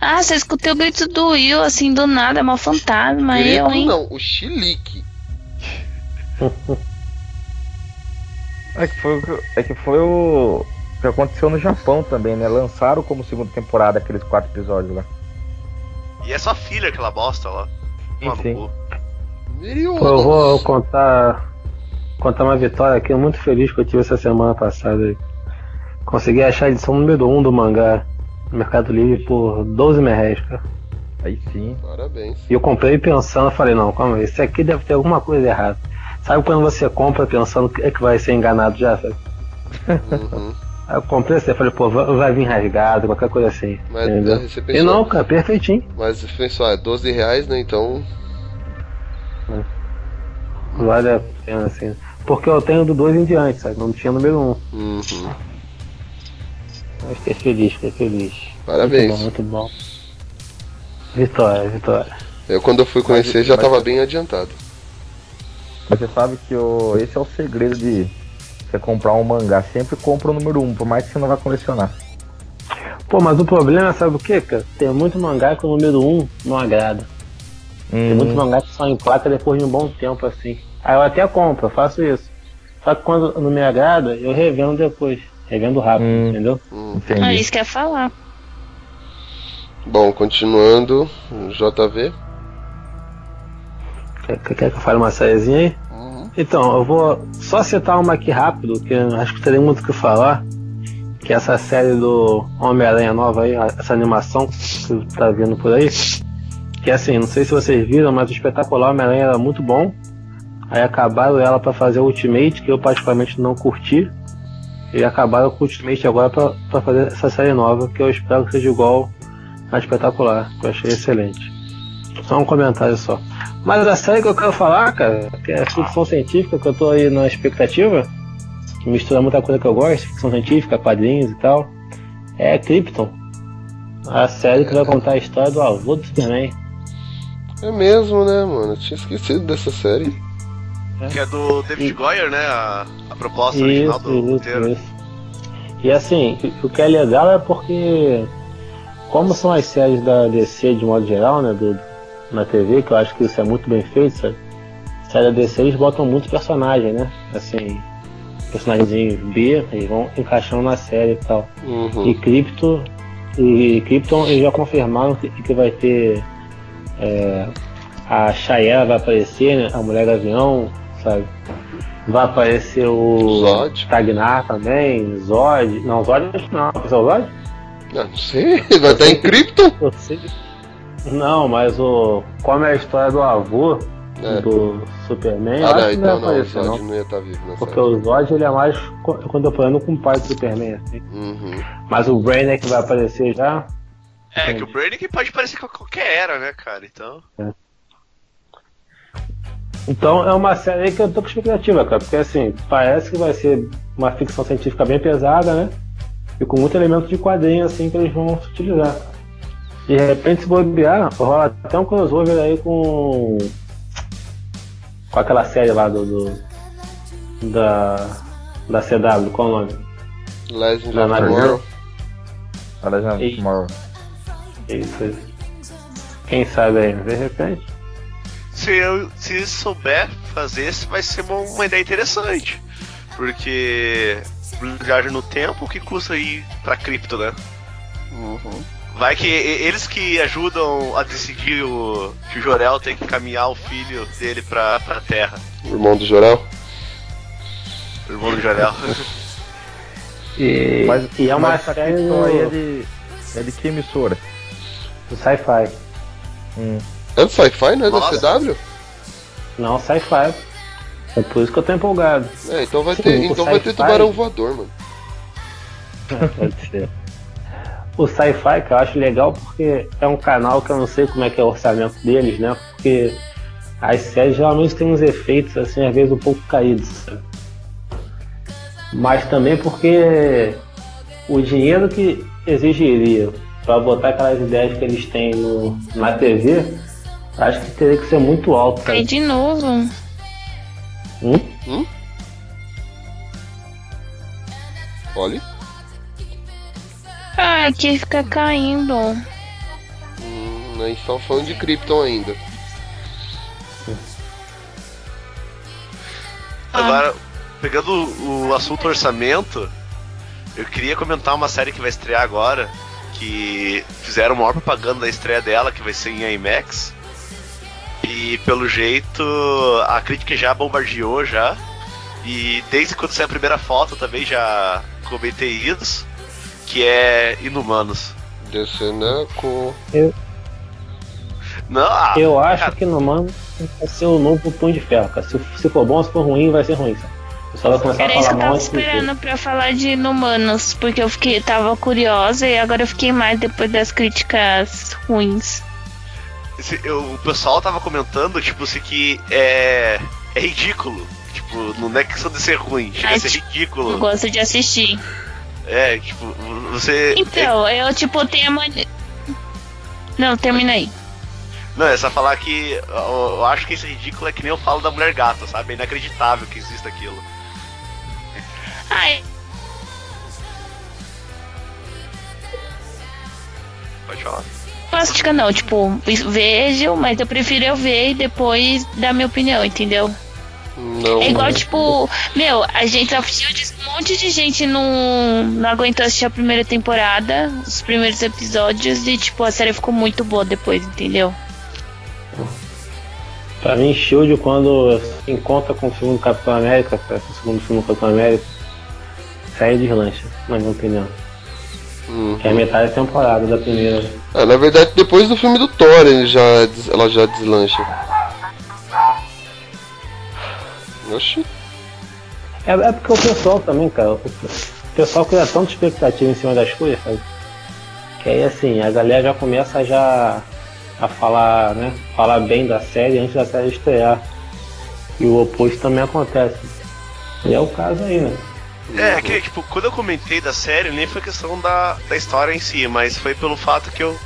Ah, você escutei o grito do Will, assim, do nada, é uma fantasma, eu, Grito hein? não, o Chilique. É que foi, o que- é que foi o que aconteceu no Japão também, né? Lançaram como segunda temporada aqueles quatro episódios lá. E é só filler aquela bosta lá. Enfim. eu vou contar, contar uma vitória aqui, muito feliz que eu tive essa semana passada. aí. Consegui achar a edição número 1 um do mangá Mercado Livre por 12 mil reais, cara. Aí sim. Parabéns. E eu comprei pensando, falei, não, calma aí, isso aqui deve ter alguma coisa errada. Sabe quando você compra pensando que é que vai ser enganado já, sabe? Uhum. Aí eu comprei assim, eu falei, pô, vai, vai vir rasgado, qualquer coisa assim. Mas entendeu? aí você E pensou, não, cara, perfeitinho. mas ah, é 12 reais, né? Então. Vale a pena, assim. Porque eu tenho do 2 em diante, sabe? Não tinha número 1. Um. Uhum. Eu fiquei feliz, fiquei feliz. Parabéns. Muito bom, muito bom. Vitória, vitória. Eu quando eu fui conhecer já mas- tava bem adiantado. Mas você sabe que o, esse é o segredo de você comprar um mangá. Sempre compra o número um, por mais que você não vá colecionar. Pô, mas o problema, sabe o que, cara? Tem muito mangá que o número 1 um não agrada. Tem muito Hum, mangá que só emplaca depois de um bom tempo, assim. Aí eu até compro, eu faço isso. Só que quando não me agrada, eu revendo depois. Revendo rápido, Hum. entendeu? Hum. É isso que eu ia falar. Bom, continuando, JV. Quer, quer que eu fale uma sériezinha aí? Então, eu vou só citar uma aqui rápido, que eu acho que teria muito o que falar. Que é essa série do Homem-Aranha nova aí, essa animação que tá vindo por aí. Que assim, não sei se vocês viram, mas o espetacular Homem-Aranha era muito bom. Aí acabaram ela pra fazer o Ultimate, que eu particularmente não curti. E acabaram com o Ultimate agora pra fazer essa série nova, que eu espero que seja igual a espetacular, que eu achei excelente. Só um comentário só. Mas a série que eu quero falar, cara, que é ficção científica, que eu tô aí na expectativa, que mistura muita coisa que eu gosto, ficção científica, quadrinhos e tal, é Krypton. A série que vai contar a história do avô do Superman. É mesmo, né, mano? Eu tinha esquecido dessa série. Que é do David Goyer, né? A, a proposta original Isso, do isso, roteiro. isso. E assim, o- que é legal é porque, como são as séries da DC de modo geral, né, do, na TV, que eu acho que isso é muito bem feito, sabe? Série da DC eles botam muito personagem, né? Assim, personagemzinho B, e vão encaixando na série e tal. Uhum. E Krypton, e Krypton eles já confirmaram que, que vai ter é, a Shayera vai aparecer, né? A mulher avião, sabe? Vai aparecer o Zod. Tagnar também, Zod. Não, Zod acho que não. Esse é o Zod? Ah, não sei, vai estar em sei. Não, mas o. Como é a história do avô É. do Superman, eu Ah, acho não, que não vai então não, o aparecer, Zod não. não ia estar vivo nessa Porque o Zod ele é mais co- contemporâneo com o pai do Superman, assim. Uhum. Mas o Brainiac vai aparecer já. É, que o Brainiac pode parecer com qualquer era, né, cara? Então. Então é uma série aí que eu tô com expectativa, cara, porque assim, parece que vai ser uma ficção científica bem pesada, né? E com muito elemento de quadrinho assim que eles vão utilizar. E de repente se bobear, rola até um crossover aí com. com aquela série lá do. do- da. da CW, qual o nome? Legend Não, of Tomorrow. Já, Ei. Tomorrow. Isso, isso. Quem sabe aí, de repente. Se eu se souber fazer, vai ser uma, uma ideia interessante. Porque viagem no tempo, o que custa ir pra cripto, né? Uhum. Vai que eles que ajudam a decidir o, que o Jorel tem que encaminhar o filho dele pra, pra Terra. O irmão do Jorel. O irmão do Jorel. E, Mas, e é uma mas essa série é de, é de que emissora? do sci-fi. Hum. É do Sci-Fi, não é da Nossa. CW? Não, sci-fi. É por isso que eu tô empolgado. É, então vai Sim, ter, então vai ter tubarão voador, mano. Pode ser. O sci-fi que eu acho legal porque é um canal que eu não sei como é que é o orçamento deles, né? Porque as séries geralmente têm uns efeitos assim, às vezes um pouco caídos. sabe? Mas também porque o dinheiro que exigiria para botar aquelas ideias que eles têm no, na TV, acho que teria que ser muito alto. Sabe? de novo. Hum? Olha. Ah, aqui fica caindo. Hum, a gente tava falando de Krypton ainda. Agora, pegando o, o assunto orçamento, eu queria comentar uma série que vai estrear agora, que fizeram a maior propaganda da estreia dela, que vai ser em IMAX. E pelo jeito a crítica já bombardeou já. E desde quando saiu a primeira foto também já comentei isso. Que é Inumanos. Descenaco. Não, ah, Eu acho cara, que no mano vai ser o novo Punho de Ferro, cara. Se, se for bom, se for ruim, vai ser ruim. Sabe? Era isso que eu tava esperando pra falar de Inumanos, porque eu fiquei, tava curiosa e agora eu fiquei mais depois das críticas ruins. Eu- o pessoal tava comentando, tipo, assim, que é, é ridículo. Tipo, não é questão de ser ruim, chega a Ai, ser tipo, ridículo. Eu gosto de assistir. É, tipo, você. Então, eu tipo tenho a mania. Não, termina aí. Não, é só falar que eu, eu acho que esse ridículo é que nem eu falo da mulher gata, sabe? É inacreditável que exista aquilo. Ai, Pode falar. Plástica não, tipo, vejo, mas eu prefiro eu ver e depois dar minha opinião, entendeu? Não. É igual, tipo, meu, a gente assistiu um monte de gente não, não aguentou assistir a primeira temporada, os primeiros episódios, e tipo, a série ficou muito boa depois, entendeu? Pra mim, Shield, quando se encontra com o segundo Capitão América, o segundo filme do Capitão América, sai de lancha, na minha opinião. Uhum. Que é a metade da temporada da primeira. Ah, na verdade, depois do filme do Thor, ele já, ela já deslancha. Oxi. É, é porque o pessoal também, cara, o pessoal cria tanta expectativa em cima das coisas, sabe? Que aí assim, a galera já começa já a falar, né? Falar bem da série antes da série estrear. E o oposto também acontece. E é o caso aí, né? É, que, tipo, quando eu comentei da série, nem foi questão da, da história em si, mas foi pelo fato que eu.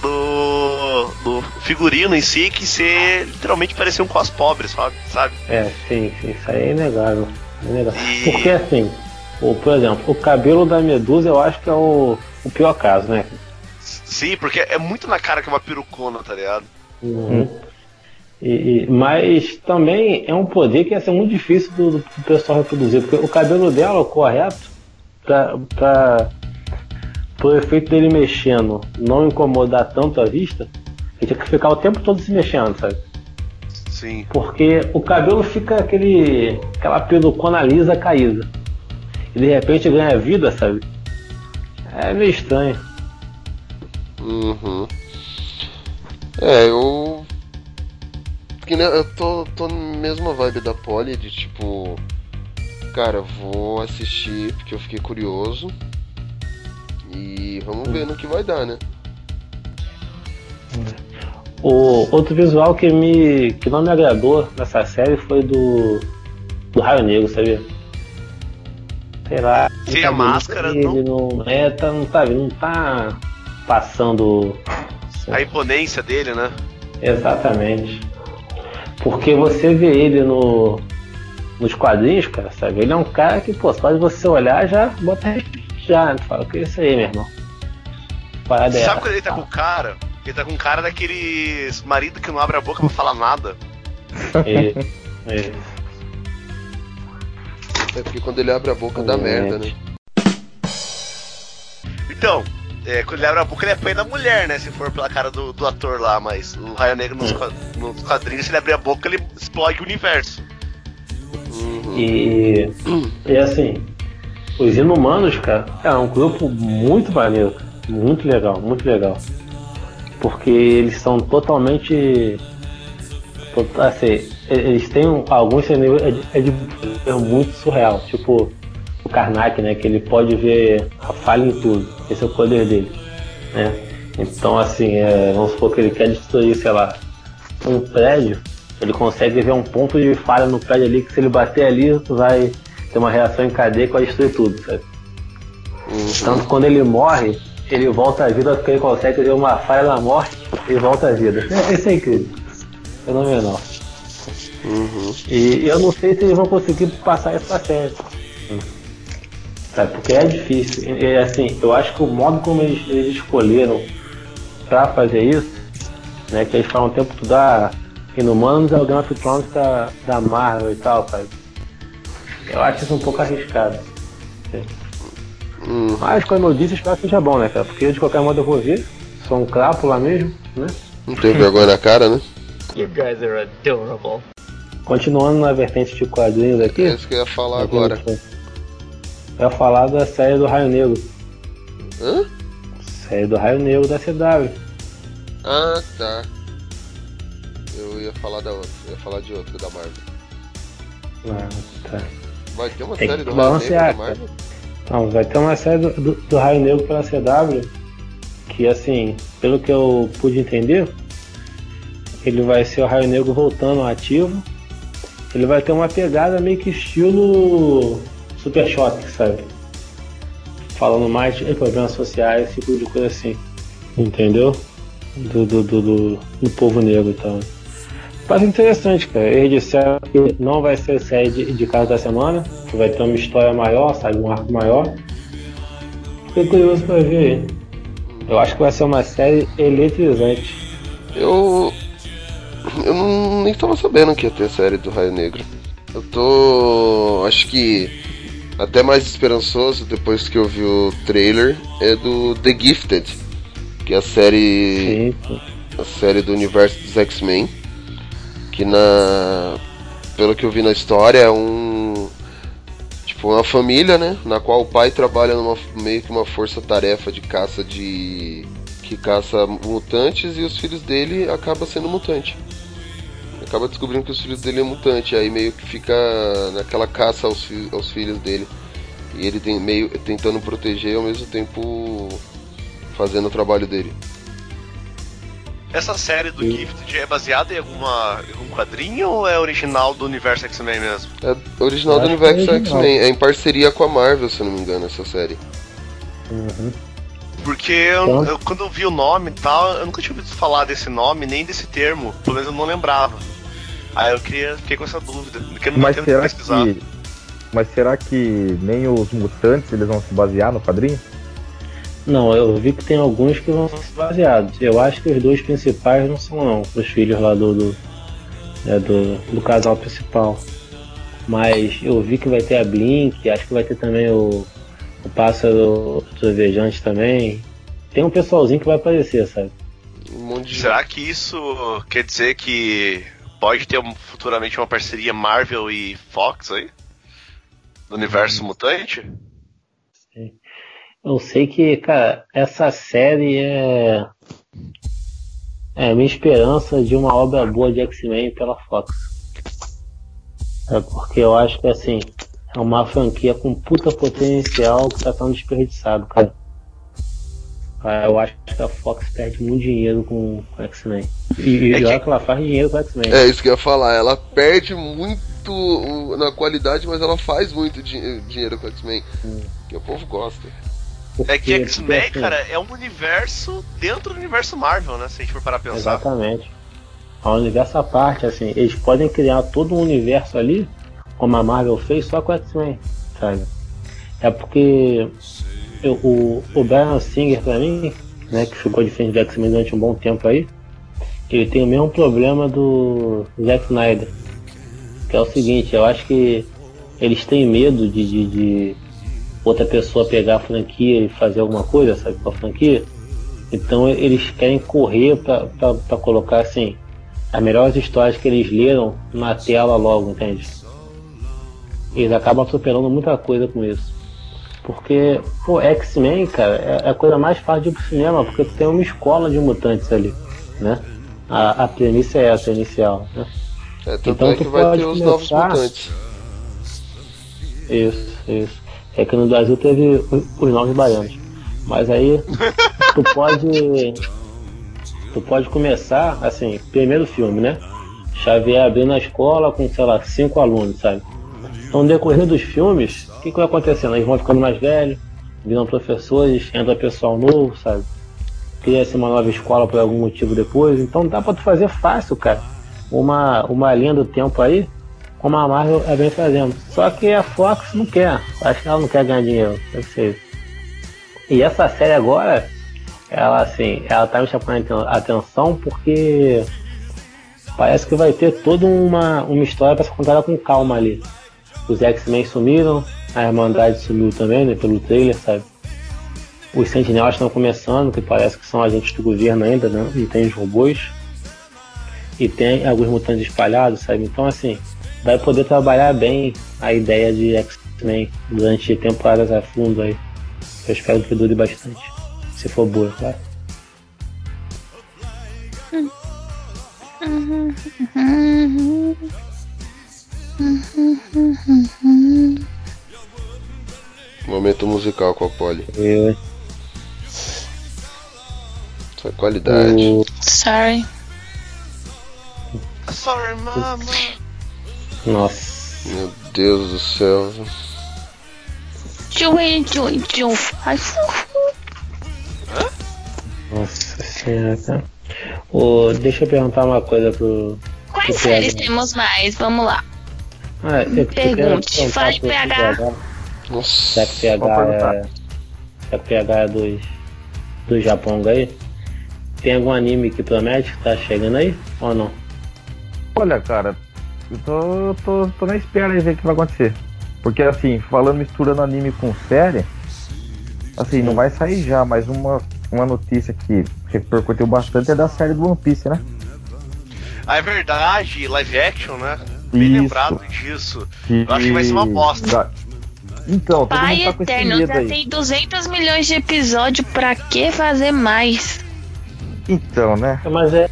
Do, do figurino em si, que ser literalmente parecia um cos pobre, sabe? sabe? É, sim, sim, isso aí é inegável. É inegável. E- Porque assim, o, por exemplo, o cabelo da Medusa eu acho que é o, o pior caso, né? Sim, porque é muito na cara que é uma perucona, tá ligado? Uhum. E, e- mas também é um poder que ia ser muito difícil do, do pessoal reproduzir, porque o cabelo dela, o correto, pra, pra, pro efeito dele mexendo não incomodar tanto a vista, ele tinha que ficar o tempo todo se mexendo, sabe? Sim. Porque o cabelo fica aquele. aquela pelucona lisa caída. E de repente ganha vida, sabe? É meio estranho. Uhum. É, eu. Que nem- eu tô, tô na mesma vibe da Polly, de tipo. Cara, vou assistir porque eu fiquei curioso. E vamos ver no que vai dar, né? O outro visual que me. que não me agradou nessa série foi do. do Raio Negro, sabia? Sei lá. Sim, o a cabelo máscara dele não. É, tá, não tá, não tá passando. A imponência dele, né? Exatamente. Porque você vê ele no, nos quadrinhos, cara, sabe? Ele é um cara que, pô, só de você olhar já bota já, né? Tu fala, o que é isso aí, meu irmão? Parada é Sabe quando ele tá com cara? Ele tá com cara daqueles marido que não abre a boca pra falar nada. E- e- É porque quando ele abre a boca dá É. merda, né? Então, é, quando ele abre a boca, ele apanha da mulher, né? Se for pela cara do, do ator lá, mas o Raio Negro nos, nos quadrinhos, se ele abrir a boca, ele explode o universo. Uhum. E, e assim, os inumanos, cara, é um grupo muito maneiro, cara. muito legal, muito legal. Porque eles são totalmente. to- Assim, eles têm alguns cenários é é de é muito surreal. Tipo Karnak, né? Que ele pode ver a falha em tudo. Esse é o poder dele. Né? Então assim, é, vamos supor que ele quer destruir, sei lá, um prédio, ele consegue ver um ponto de falha no prédio ali que se ele bater ali vai ter uma reação em cadeia que vai destruir tudo, sabe? Uhum. Tanto quando ele morre, ele volta à vida porque ele consegue ver uma falha na morte e volta à vida. É, Isso é incrível. Fenomenal. Uhum. E eu não sei se eles vão conseguir passar pra série. Sabe? Porque é difícil. E, assim, eu acho que o modo como eles, eles escolheram pra fazer isso, né? Que eles falam o tempo todo da Inumanos é o Game of Thrones da, da Marvel e tal, sabe? Eu acho isso um pouco arriscado. Uhum. Mas como eu disse, espero que seja bom, né, cara? Porque de qualquer modo eu vou ver. Sou um crapo lá mesmo, né? Não tem vergonha na cara, né? You guys are adorable. Continuando na vertente de quadrinhos aqui. É isso que eu ia falar agora. Ia falar da série do Raio Negro. Hã? Série do Raio Negro da CW. Ah, tá. Eu ia falar da outra, eu ia falar de outra da Marvel. Ah, tá. Vai ter uma Tem série do Raio Negro da Marvel? Não, vai ter uma série do, do, do Raio Negro pela CW. Que assim, pelo que eu pude entender, ele vai ser o Raio Negro voltando ao ativo. Ele vai ter uma pegada meio que estilo Super Choque, sabe? Falando mais de problemas sociais, esse tipo de coisa assim. Entendeu? Do, do, do, do, do povo negro e tal. Mas interessante, cara. Eles disseram que não vai ser série de, de casa da semana, que vai ter uma história maior, sabe? Um arco maior. Fiquei curioso pra ver aí. Eu acho que vai ser uma série eletrizante. Eu. Eu não, nem tava sabendo que ia ter série do Raio Negro. Eu tô. Acho que até mais esperançoso depois que eu vi o trailer é do The Gifted, que é a série Sim, a série do universo dos X-Men, que na pelo que eu vi na história é um tipo uma família, né, na qual o pai trabalha numa meio que uma força-tarefa de caça de que caça mutantes e os filhos dele acaba sendo mutante. Acaba descobrindo que os filhos dele é mutante, aí meio que fica naquela caça aos, fi- aos filhos dele. E ele tem meio tentando proteger e ao mesmo tempo fazendo o trabalho dele. Essa série do Gifted é baseada em alguma, em algum quadrinho ou é original do universo X-Men mesmo? É original do é universo original. X-Men, é em parceria com a Marvel, se eu não me engano, essa série. Uhum. Porque eu, Então- eu- quando eu vi o nome e tal, eu nunca tinha ouvido falar desse nome, nem desse termo. Pelo menos eu não lembrava. Aí eu queria, fiquei com essa dúvida. Porque eu não Mas será pesquisar. que. Mas será que nem os mutantes eles vão se basear no quadrinho? Não, eu vi que tem alguns que vão ser baseados. Eu acho que os dois principais não são não, os filhos lá do do, é, do, do casal principal. Mas eu vi que vai ter a Blink, acho que vai ter também o, o pássaro trovejante também. Tem um pessoalzinho que vai aparecer, sabe? Um Será que isso quer dizer que pode ter um- futuramente uma parceria Marvel e Fox aí? Do universo mutante? Eu sei que, cara, essa série é. É a minha esperança de uma obra boa de X-Men pela Fox. É porque eu acho que, assim, é uma franquia com puta potencial que tá sendo desperdiçado, cara. Ah, Eu acho que a Fox perde muito dinheiro com com X-Men. E, e É que- olha que ela faz dinheiro com X-Men. É isso que eu ia falar, ela perde muito o- na qualidade, mas ela faz muito di- dinheiro com X-Men. Que o povo gosta. É que X-Men, assim, cara, é um universo dentro do universo Marvel, né? Se a gente for parar pra pensar. Exatamente. A universo à parte, assim, eles podem criar todo um universo ali, como a Marvel fez, só com X-Men, sabe? É porque eu- o, o Brian Singer, pra mim, né, que ficou de frente do X-Men durante um bom tempo aí, ele tem o mesmo problema do Zack Snyder. Que é o seguinte, eu acho que eles têm medo de, de, de outra pessoa pegar a franquia e fazer alguma coisa, sabe, com a franquia. Então eles querem correr pra colocar assim as melhores histórias que eles leram na tela logo, entende? Eles acabam atropelando muita coisa com isso. Porque, pô, X-Men, cara, é é a coisa mais fácil de ir pro cinema, porque tu tem uma escola de mutantes ali, né? A, a premissa é essa inicial, né? É, tanto Então é que tu vai pode ter os novos começar- mutantes. Isso, isso. É que no Brasil teve os novos baianos. Mas aí tu pode. Tu pode começar, assim, primeiro filme, né? Xavier abrindo a escola com, sei lá, cinco alunos, sabe? Então no decorrer dos filmes, que, que vai acontecendo? Eles vão ficando mais velhos, viram professores, entra pessoal novo, sabe? Cria-se uma nova escola por algum motivo depois. Então dá pra tu fazer fácil, cara. Uma, uma linha do tempo aí, como a Marvel é bem fazendo. Só que a Fox não quer. Acho que ela não quer ganhar dinheiro. Ser isso. E essa série agora, ela assim, ela tá me chamando a atenção porque parece que vai ter toda uma, uma história para ser contada com calma ali. Os X-Men sumiram, a Irmandade sumiu também, né, pelo trailer, sabe? Os Sentinelas estão começando, que parece que são agentes do governo ainda, né? E tem os robôs. E tem alguns mutantes espalhados, sabe? Então, assim, vai poder trabalhar bem a ideia de X-Men durante temporadas a fundo aí. Eu espero que dure bastante. Se for boa, claro. Momento musical com a Polly. É qualidade. o, Sorry. Sorry, mama. nossa. Meu Deus do céu. Tchum, tchum, tchum. Ai. Nossa senhora, cara. Ô, deixa eu perguntar uma coisa pro. Quais pro séries temos mais? Vamos lá. Ah, eu, Pergunte. Fale, PH. Nossa. Já que PH é. Que PH é dos. do Japão aí. Tem algum anime que promete que tá chegando aí? Ou não? Olha, cara, eu tô, tô, tô na espera aí ver o que vai acontecer. Porque assim, falando misturando anime com série, assim, não vai sair já, mas uma, uma notícia que repercutiu bastante é da série do One Piece, né? Ah, é verdade, live action, né? Bem Isso. lembrado disso. Eu acho que vai ser uma bosta. Então, todo Pai mundo tá com esse Eterno, medo já aí. tem 200 milhões de episódios, pra que fazer mais? Então, né? Mas é.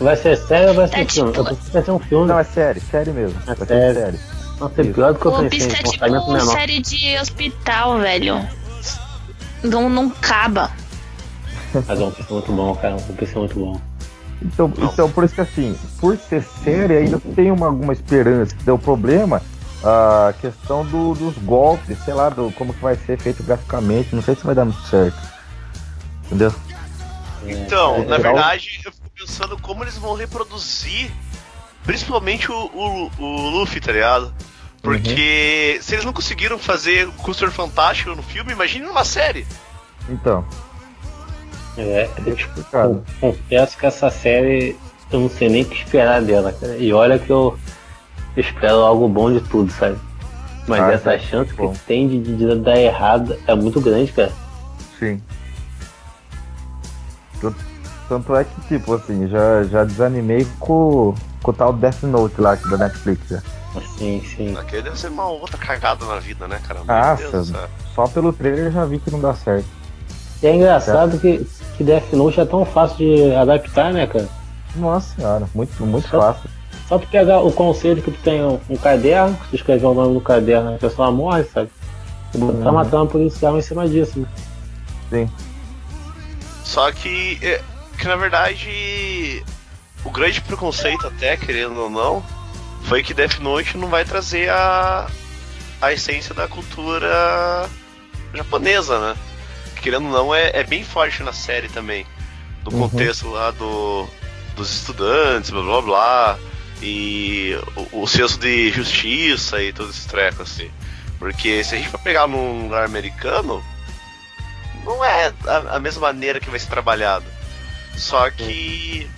Vai ser sério ou vai ser É filme? tipo- Eu pensei que vai ser um filme. Não, é série, série mesmo. É Vai ser série. série. Nossa, é pior do que eu O pensei. É um tipo menor. série de hospital, velho. Não, não acaba. Mas One Piece é muito bom, cara. Piece é muito bom. Então, então, por isso que assim, por ser série, ainda tem uma, alguma esperança. Deu problema a questão do- dos golpes, sei lá, do, como que vai ser feito graficamente. Não sei se vai dar muito certo. Entendeu? Então, É, na verdade, eu fico pensando como eles vão reproduzir, principalmente o, o, o Luffy, tá ligado? Porque se eles não conseguiram fazer o Custer Fantástico no filme, imagine numa série. Então, É, é complicado. confesso que essa série eu não sei nem o que esperar dela, cara. E olha que eu espero algo bom de tudo, sabe? Mas Ah, essa tá. chance Bom. que tem de, de dar errado é muito grande, cara. Sim. Tanto é que, tipo, assim, já, já desanimei com, com o tal Death Note lá da Netflix. Já. Sim, sim. Aquele deve ser uma outra cagada na vida, né, cara? Meu Nossa, Deus só pelo trailer eu já vi que não dá certo. E é engraçado que, que Death Note é tão fácil de adaptar, né, cara? Nossa senhora, muito, muito Só- fácil. Só tu pegar o conceito que tu tem um, um caderno, tu escrever o nome do caderno, a pessoa morre, sabe? E botar uma trama policial em cima disso, né? Sim. Só que, é, que na verdade, o grande preconceito, até querendo ou não, foi que Death Note não vai trazer a, a essência da cultura japonesa, né? Querendo ou não, é, é bem forte na série também. Do Uhum. contexto lá do, dos estudantes, blá blá blá. E o, o senso de justiça e todos esses trecos, assim. Porque se a gente for pegar num lugar americano, não é a, a mesma maneira que vai ser trabalhado. Só que.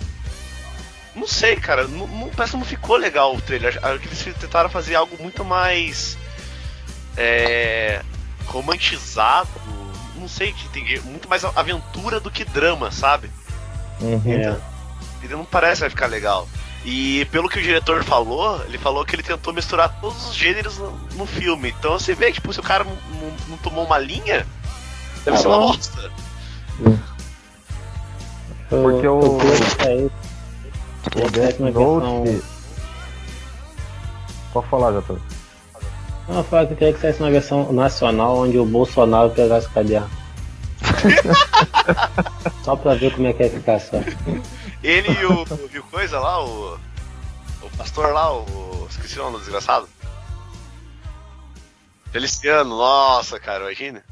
Não sei, cara. Não, não- parece que não ficou legal o trailer. Acho que eles tentaram fazer algo muito mais. É, romantizado. Não sei, que tem muito mais aventura do que drama, sabe? Uhum. É. Ele não parece que vai ficar legal. E pelo que o diretor falou, ele falou que ele tentou misturar todos os gêneros no, no filme. Então você vê que tipo, se o cara não, não- não tomou uma linha, deve Ah, ser uma bom. bosta. Porque o- O Death saísse uma versão-. Pode falar, Jator. Não, eu falava que eu queria que saísse uma versão nacional onde o Bolsonaro pegasse o caderno. Só pra ver como é que ia ficar só. Ele e o, e o coisa lá, o. O pastor lá, o. Esqueci o nome do desgraçado. Feliciano, nossa, cara, imagina.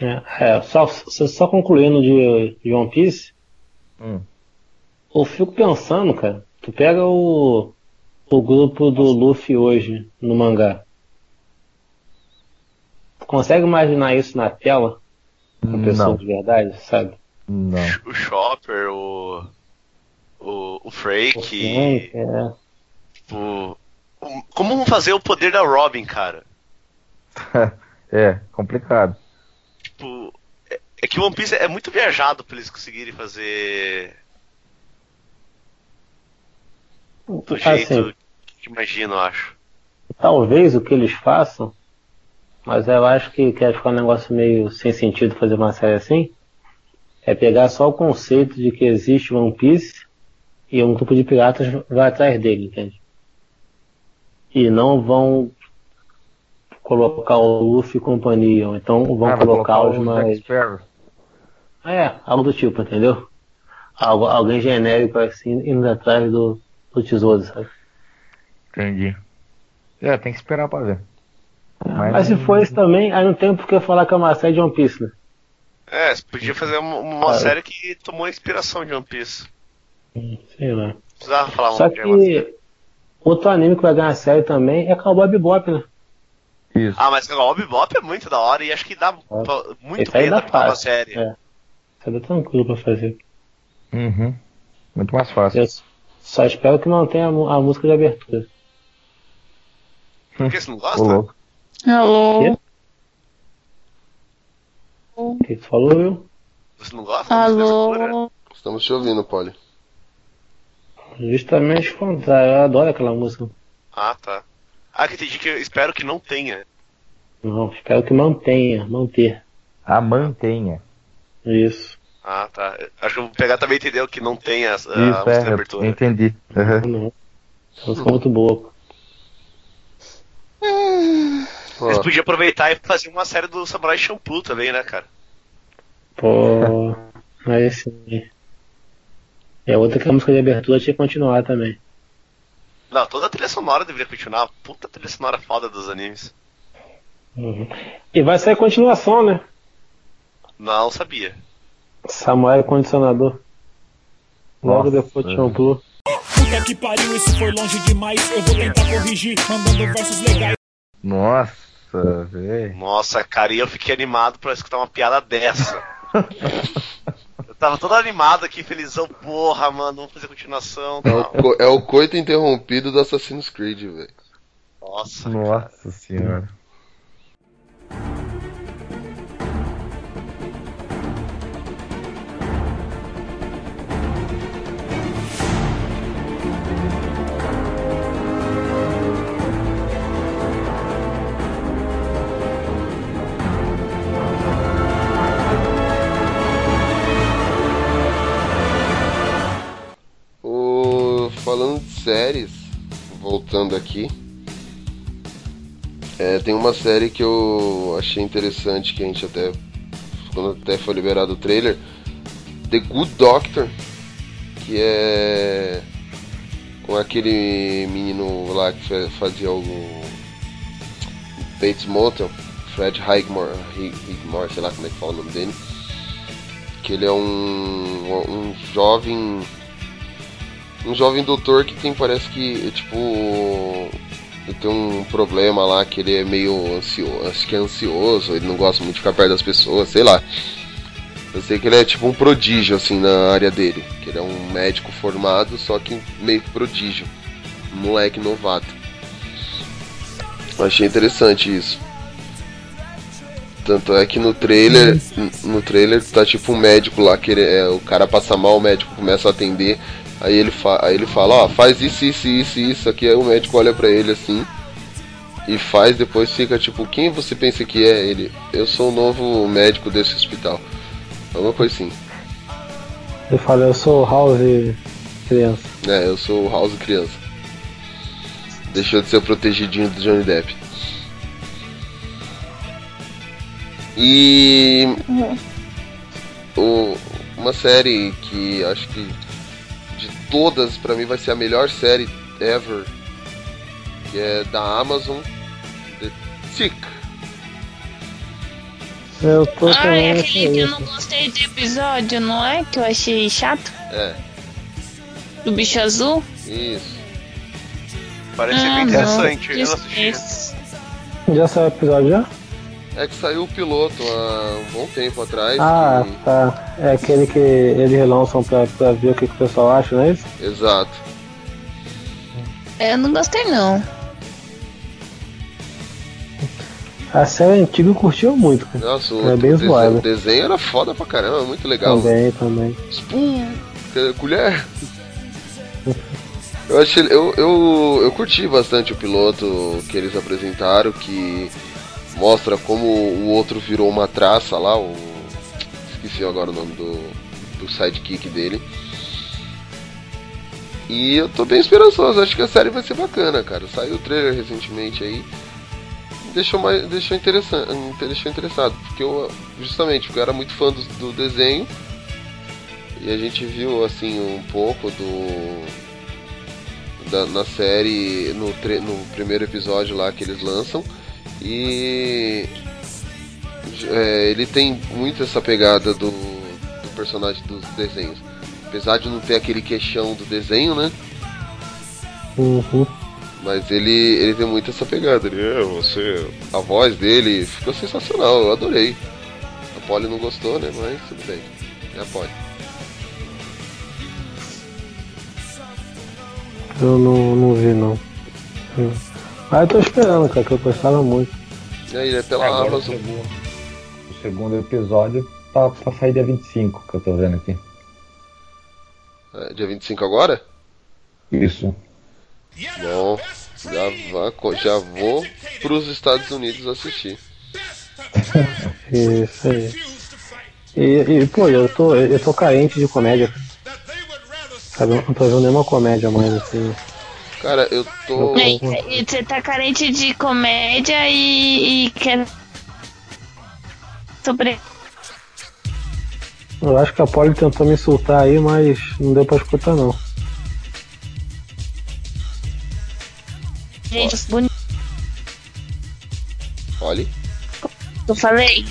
É, é, só, só concluindo de, de One Piece, Hum. eu fico pensando, cara, tu pega o, o grupo do Luffy hoje no mangá. Tu consegue imaginar isso na tela? Uma pessoa Não, de verdade, sabe? Não. O Chopper, o. O, o Frake. Sim, é. o, o- como vão fazer o poder da Robin, cara? É, complicado. Tipo. É, é que o One Piece é muito viajado pra eles conseguirem fazer. Do jeito Assim, que imagino, eu acho. talvez o que eles façam, mas eu acho que quer ficar um negócio meio sem sentido fazer uma série assim, é pegar só o conceito de que existe One Piece e um grupo de piratas vai atrás dele, entende? E não vão colocar o Luffy e companhia, ou então vão Ah, vai colocar os mais. É, algo do tipo, entendeu? Algo, alguém genérico assim, indo atrás do, do tesouro, sabe? Entendi. É, tem que esperar pra ver. Mas- Mas se for isso também, aí não tem por que falar que é uma série de One Piece, né? É, você podia fazer uma, uma série que tomou inspiração de One Piece. Sei lá. Precisava falar Só um que outro anime que vai ganhar série também é Cowboy Bebop, né? Isso. Ah, mas o Bebop é muito da hora e acho que dá pra- muito bem dá adaptar uma fácil. série. É. Isso é tranquilo pra fazer. Uhum. Muito mais fácil. Eu só espero que não tenha a a música de abertura. Por que você não Ô, gosta? louco. Alô? Quê? O que tu falou, viu? Você não gosta? da? Alô? Estamos te ouvindo, Polly. Justamente o contrário, eu adoro aquela música. Ah, tá. Ah, que entendi que eu espero que não tenha. Não, espero que mantenha, manter. A mantenha. Isso. Ah, tá. Acho que eu vou pegar também entendeu que não tenha a, a Isso, música é, de eu abertura. entendi. Aham. Não. Essa música é muito boa. Eles Ó, podiam aproveitar e fazer uma série do Samurai Champloo também, né, cara? Pô, aí sim. É outra que a música de abertura tinha que continuar também. Não, toda a trilha sonora deveria continuar. Puta trilha sonora foda dos animes. Uhum. E vai sair continuação, né? Não sabia. Samurai Condicionador. Logo Nossa. depois de Shampoo. Puta que pariu, isso foi longe demais. Eu vou tentar corrigir, mandando versos legais. Nossa, velho. Nossa, cara, e eu fiquei animado pra escutar uma piada dessa. eu tava todo animado aqui, felizão. Porra, mano, vamos fazer continuação. é, o co- é o coito interrompido do Assassin's Creed, velho. Nossa. Nossa senhora. Séries, voltando aqui, é, tem uma série que eu achei interessante, que a gente até, quando até foi liberado o trailer, The Good Doctor, que é com aquele menino lá que fa- fazia o Bates Motel, Fred Higmore, Hig- Higmore, sei lá como é que fala o nome dele, que ele é um, um jovem um jovem doutor que tem, parece que, é, tipo, tem um problema lá que ele é meio ansioso, que é ansioso, ele não gosta muito de ficar perto das pessoas, sei lá. Eu sei que ele é tipo um prodígio, assim, na área dele. Que ele é um médico formado, só que meio que prodígio. Um moleque novato. Eu achei interessante isso. Tanto é que no trailer, no trailer tá tipo um médico lá, que ele, é, o cara passa mal, o médico começa a atender, aí ele, fa aí ele fala, ó, faz isso, isso, isso, isso aqui, aí o médico olha pra ele assim e faz, depois fica tipo, quem você pensa que é ele? Eu sou o novo médico desse hospital. Alguma coisa assim. Ele fala, eu sou House criança. É, eu sou o House criança. Deixou de ser o protegidinho do Johnny Depp. E o- uma série que acho que todas pra mim vai ser a melhor série ever, que é da Amazon, The Tick. Eu tô Ai, também aquele que eu não gostei do episódio, não é? Que eu achei chato? É, Do bicho azul? isso. Parece Ah, bem não. interessante. Eu assisti. Já saiu o episódio já? É que saiu o piloto há um bom tempo atrás. Ah, que- tá. É aquele que eles lançam pra, pra ver o que, que o pessoal acha, não é isso? Exato. Eu não gostei, não. A série antiga eu curtiu muito, cara. Nossa, o, É bem o desenho, zoado. o desenho era foda pra caramba, muito legal. Também, também. Spoon, que- colher. Eu achei, eu, eu, eu curti bastante o piloto que eles apresentaram, que mostra como o outro virou uma traça lá, o esqueci agora o nome do, do sidekick dele. E eu tô bem esperançoso, acho que a série vai ser bacana, cara. Saiu o trailer recentemente aí. Deixou, mais, deixou, interessante, deixou interessado, porque eu, justamente, porque eu era muito fã do, do desenho. E a gente viu assim um pouco do. Da, na série, no, tre- no primeiro episódio lá que eles lançam. E. é, ele tem muito essa pegada do, do personagem dos desenhos. Apesar de não ter aquele queixão do desenho, né? Uhum. Mas ele, ele tem muito essa pegada. Ele, é, você. A voz dele ficou sensacional, eu adorei. A Polly não gostou, né? Mas tudo bem. É a Polly. Eu não, não vi, não. Mas eu tô esperando, cara, que eu gostava muito. E aí, é pela Agora o Amazon. segundo, o segundo episódio tá pra sair dia 25, que eu tô vendo aqui. É, dia 25 agora? Isso. Bom, já, vá, já vou pros Estados Unidos assistir. Isso aí. E, e, pô, eu tô, eu tô carente de comédia. Sabe, eu não tô vendo nenhuma comédia mais assim. Cara, eu tô. Você tá carente de comédia e, e quer. Sobre. Eu acho que a Polly tentou me insultar aí, mas não deu pra escutar não. Gente, bonito. Olha. Eu falei.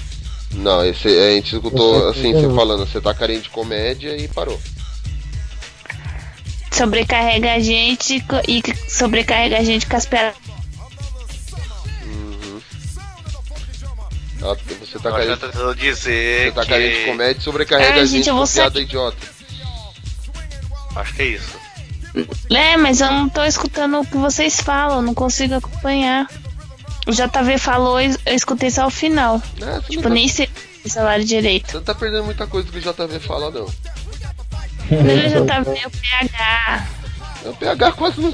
Não, esse, a gente escutou assim, você falando, você tá carente de comédia e parou. Sobrecarrega a gente e sobrecarrega a gente com as piadas. Uhum. Ah, você tá Eu acho que carente, ela tá tentando dizer você tá que... carente de comédia e sobrecarrega Ai, a gente, gente com piada sair. idiota. Acho que é isso. É, mas eu não tô escutando o que vocês falam, não consigo acompanhar. O JV falou, eu escutei só o final. Você, Tipo, tá, nem sei o salário direito. você não tá perdendo muita coisa do que o JV fala, não. Ele já tá vendo o PH. O PH quase não.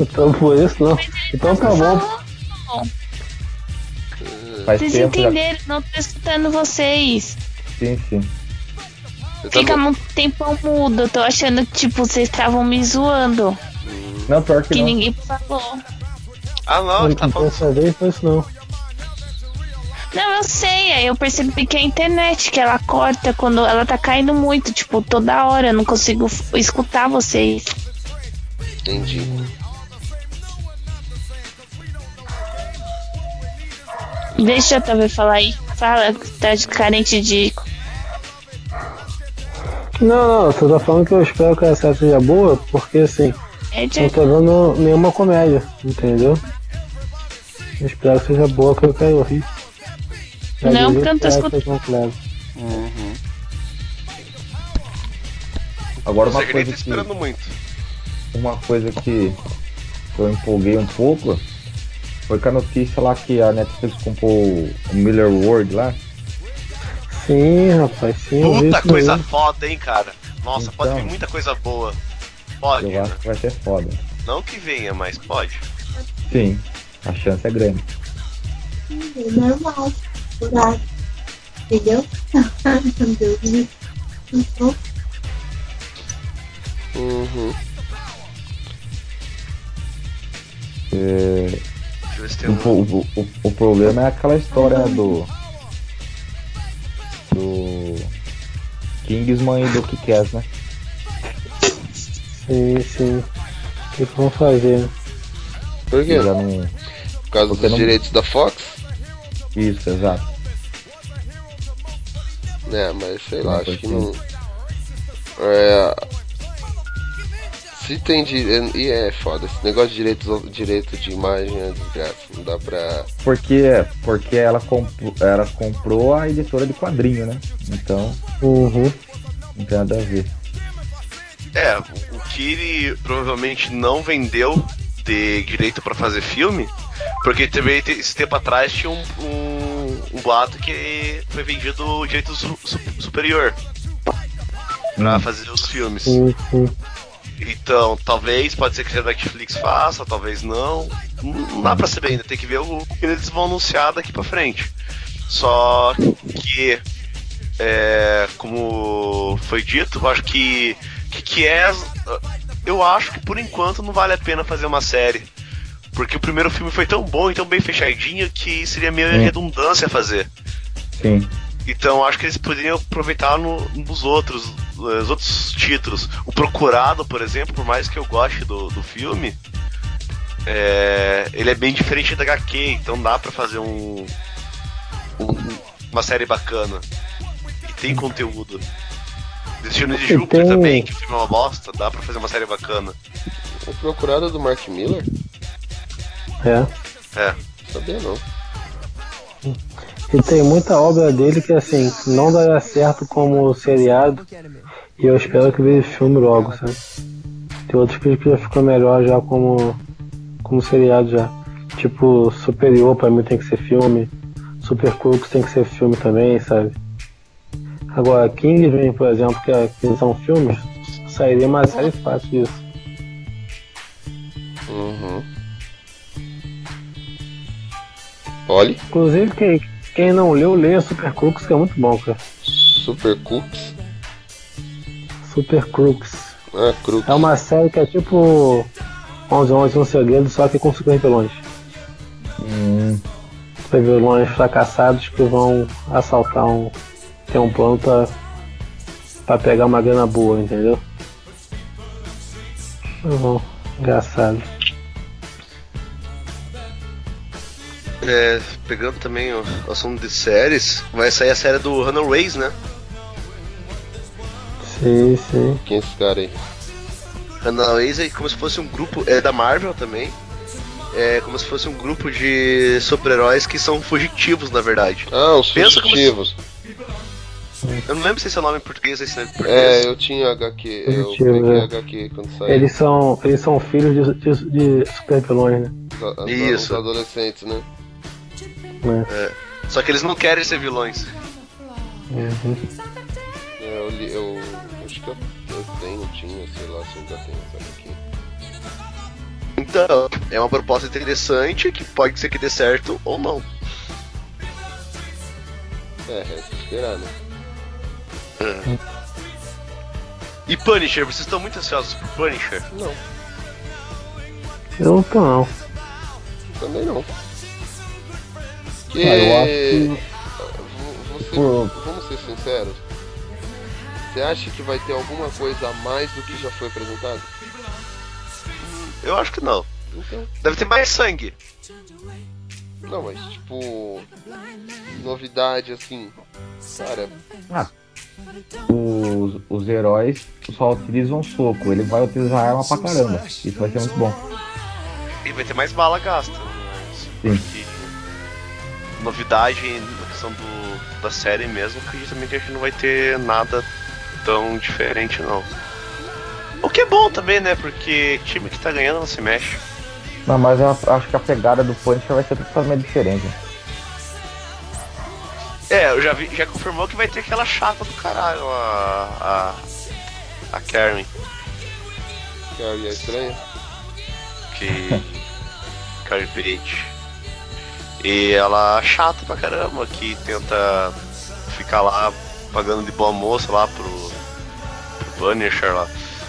Então por isso não. Então tá bom. Faz Vocês tempo já. entenderam? Não tô escutando vocês. Sim, sim. Você tá Fica no- muito tempão mudo. Eu tô achando que, tipo, vocês estavam me zoando. Não, pior que Que não. ninguém falou. Ah, não, gente tá falando... Dessa vez foi isso não. Não, eu sei. Aí eu percebi que é a internet, que ela corta quando ela tá caindo muito. Tipo, toda hora. Eu não consigo escutar vocês. Entendi. Deixa o JV falar aí. Fala que tá de- carente de. Não, não, eu só tô falando que eu espero que a série seja boa, porque assim, comédia. não tô vendo nenhuma comédia, entendeu? Eu espero que seja boa que eu quero rir. Já Não, porque eu não tô escutando. Kleber. Agora uma coisa que, esperando muito. uma coisa que eu empolguei um pouco foi com a notícia lá que a Netflix comprou o Miller World lá. Sim, rapaz, sim. isso coisa aí. foda, hein, cara. Nossa, pode Então. vir muita coisa boa. Pode, Eu acho que vai ser foda. Não que venha, mas pode. Sim, a chance é grande. normal, curar. Entendeu? Não deu isso. Então, Uhum. É, Deixa eu ver se tem o, um. o, o, o problema é aquela história do. Do. Kingsman e do Kikaz, né? Sim, sim. O que vão fazer? né? Por quê? Não. Por causa Porque dos não- direitos da Fox? Isso, exato. É, mas sei lá, acho que não. É. Se tem direito. E é foda, esse negócio de direito, direito de imagem é desgraça. Não dá pra. Porque, porque ela, comprou, ela comprou a editora de quadrinho, né? Então, Uhum. não tem nada a ver. É, o que ele provavelmente não vendeu de direito pra fazer filme, porque também esse tempo atrás tinha um, um, um boato que foi vendido o direito su- su- superior pra Hum. fazer os filmes. Sim. Então, talvez, pode ser que a Netflix faça, talvez não. Não não dá pra saber ainda, tem que ver o que eles vão anunciar daqui pra frente. Só que, é, como foi dito, eu acho que que, que é. Eu acho que por enquanto não vale a pena fazer uma série. Porque o primeiro filme foi tão bom e tão bem fechadinho que seria meio Hum. redundância fazer. Sim. Então acho que eles poderiam aproveitar no- nos outros, nos outros títulos. O Procurado, por exemplo, por mais que eu goste do, do filme, é, ele é bem diferente da HQ, então dá pra fazer um, um- uma série bacana. E tem conteúdo. Destino de E Júpiter tem- também, que o filme é uma bosta, dá pra fazer uma série bacana. O procurado do Mark Miller? É. É. Sabia não. E tem muita obra dele que assim, não daria certo como seriado. E eu espero que vire filme logo, sabe? Tem outros que já ficou melhor já como, como seriado já. tipo, Superior pra mim tem que ser filme. Super Crooks tem que ser filme também, sabe? Agora, Kingsman, por exemplo, que, é, que são filmes, sairia uma série fácil disso. Uhum. Olhe, Inclusive, quem, quem não leu, leia Super Crooks, que é muito bom, cara. Super Cooks. Super Crooks. Ah, Crooks. É uma série que é tipo 11 11 um segredo, só que com super vilões. Hum, Super vilões fracassados que vão assaltar um. Tem um plano pra, pra pegar uma grana boa, entendeu? Uhum, engraçado. É, pegando também o assunto de séries, vai sair a série do Runaways, né? Sim, sim. Quem é esse cara aí? Runaways é como se fosse um grupo, é da Marvel também. É como se fosse um grupo de super-heróis que são fugitivos, na verdade. Ah, os Pensa fugitivos. Eu não lembro se esse é o nome em português, esse é em É, português. eu tinha HQ. Eu peguei é. HQ quando saiu. Eles são, eles são filhos de, de, de super vilões, né? Os- Isso. Os adolescentes, né? Né? Só que eles não querem ser vilões. Uhum. É, eu, li, eu acho que eu, eu tenho, tinha, sei lá se eu ainda tenho essa HQ. Então, é uma proposta interessante que pode ser que dê certo ou não. É, resta esperar, né? E Punisher, vocês estão muito ansiosos por Punisher? Não, Eu não tô não. também não. Que... Ah, eu acho Vo- Você, Por- Vamos ser sinceros. Você acha que vai ter alguma coisa a mais do que já foi apresentado? Eu acho que não. Então, Deve ter mais sangue. não, mas tipo. Novidade assim. Cara, os, os heróis só utilizam soco, ele vai utilizar arma pra caramba. Isso vai ser muito bom. E vai ter mais bala gasta. Mas Sim. porque novidade na questão do, da série mesmo, acredito também que a gente não vai ter nada tão diferente não. O que é bom também, né? Porque time que tá ganhando não se mexe. Não, mas eu acho que a pegada do Punisher vai ser totalmente diferente. É, eu já vi, já confirmou que vai ter aquela chata do caralho, a. a. a Karen, que aí é estranho. que. Karen Page. E ela é chata pra caramba, que tenta ficar lá pagando de boa moça lá pro. pro Punisher lá.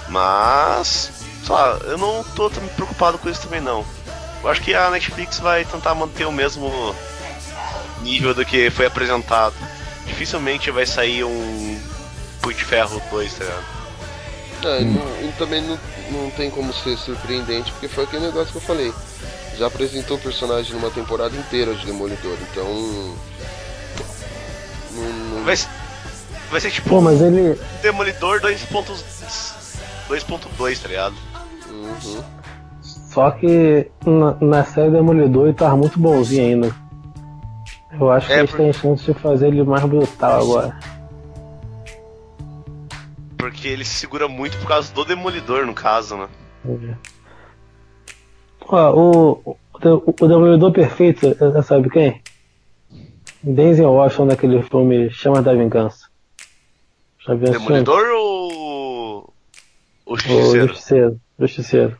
Mas. Sei lá, eu não tô tão preocupado com isso também não. Eu acho que a Netflix vai tentar manter o mesmo nível do que foi apresentado. Dificilmente vai sair um Punho de Ferro 2, tá ligado? É, não- e também não, não tem como ser surpreendente, porque foi aquele negócio que eu falei. Já apresentou o personagem numa temporada inteira de Demolidor, então. Não, não- Vai, ser- vai ser tipo Pô, mas ele. Demolidor 2.2, 2.2, tá ligado? Uhum. Só que na, na série Demolidor ele tava muito bonzinho ainda. Eu acho que É, eles por- têm chance de fazer ele mais brutal agora. Porque ele se segura muito por causa do Demolidor, no caso, né? Ó, o, o, o Demolidor Perfeito, sabe quem? Denzel Washington naquele filme Chama da Vingança. Já viu filme? Demolidor ou. O O Justiceiro? Justiceiro. Justiceiro.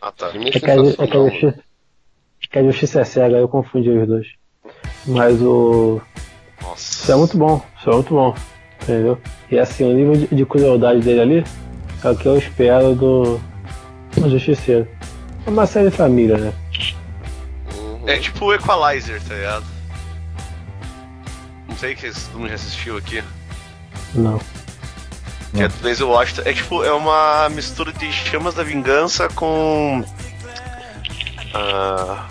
Ah, tá. É que, a, é, que a justiça, é que a justiça é cega, eu confundi os dois. Mas o. Nossa. Isso é muito bom, isso é muito bom. Entendeu? E assim, o nível de, de crueldade dele ali é o que eu espero do, do Justiceiro. É uma série de família, né? Uhum. É tipo o Equalizer, tá ligado? Não sei que todo mundo já assistiu aqui. Não. Que é do Denzel Washington. É tipo, é uma mistura de Chamas da Vingança com. ah,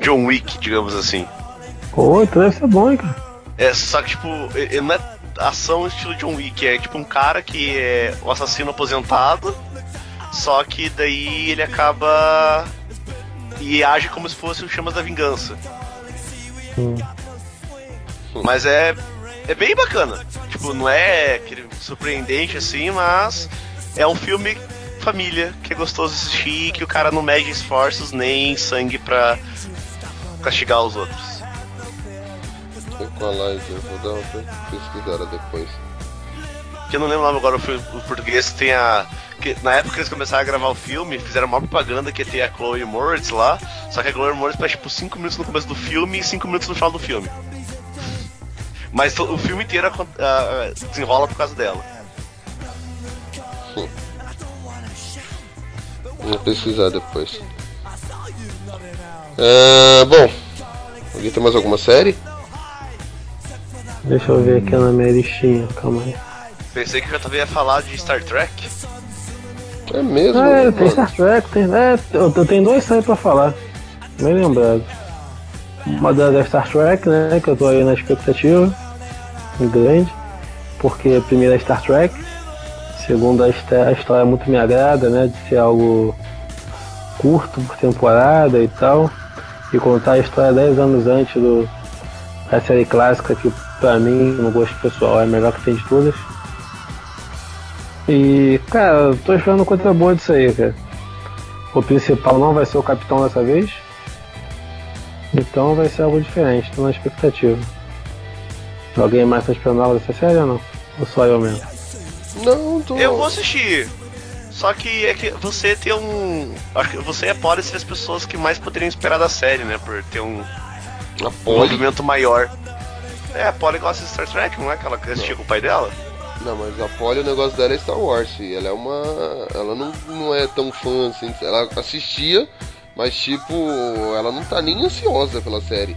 John Wick, digamos assim. Pô, então deve ser bom, hein, cara. É, só que tipo, ele não é ação estilo John Wick, é tipo um cara que é um assassino aposentado, só que daí ele acaba e age como se fosse o Chamas da Vingança. Hum. Mas é é bem bacana. Tipo, não é surpreendente assim, mas é um filme família que é gostoso assistir, que o cara não mede esforços nem sangue pra castigar os outros. Equalizer, vou dar uma pesquisada depois. Que eu não lembro agora, o português tem a. Que, na época que eles começaram a gravar o filme, fizeram uma propaganda que ia ter a Chloe Moritz lá, só que a Chloe Moritz faz tipo 5 minutos no começo do filme e 5 minutos no final do filme. Mas o filme inteiro ah, desenrola por causa dela. Vou pesquisar depois. Ah, bom, alguém tem mais alguma série? Deixa eu ver aqui na minha listinha, calma aí. Pensei que eu também ia falar de Star Trek. É mesmo? É, tem mano? Star Trek, tem. É, eu, eu tenho dois séries pra falar. Bem lembrado. Uma da, da Star Trek, né? Que eu tô aí na expectativa. Grande. Porque a primeira é Star Trek. Segunda a, a história muito me agrada, né? De ser algo curto por temporada e tal. E contar a história 10 anos antes do, da série clássica, que pra mim, no gosto pessoal, é a melhor que tem de todas. E, cara, eu tô esperando coisa boa disso aí, cara. O principal não vai ser o capitão dessa vez. Então vai ser algo diferente, tô na expectativa. Alguém mais tá esperando algo dessa série ou não? Ou só eu mesmo? Não, tô. Eu vou assistir. Só que é que você tem um. Acho que você pode ser as pessoas que mais poderiam esperar da série, né? Por ter um, um movimento maior. É, a Polly gosta de Star Trek, não é aquela que assistia com o pai dela? Não, mas a Polly, o negócio dela é Star Wars. fi. Ela é uma. Ela não, não é tão fã assim. Ela assistia, mas tipo, ela não tá nem ansiosa pela série.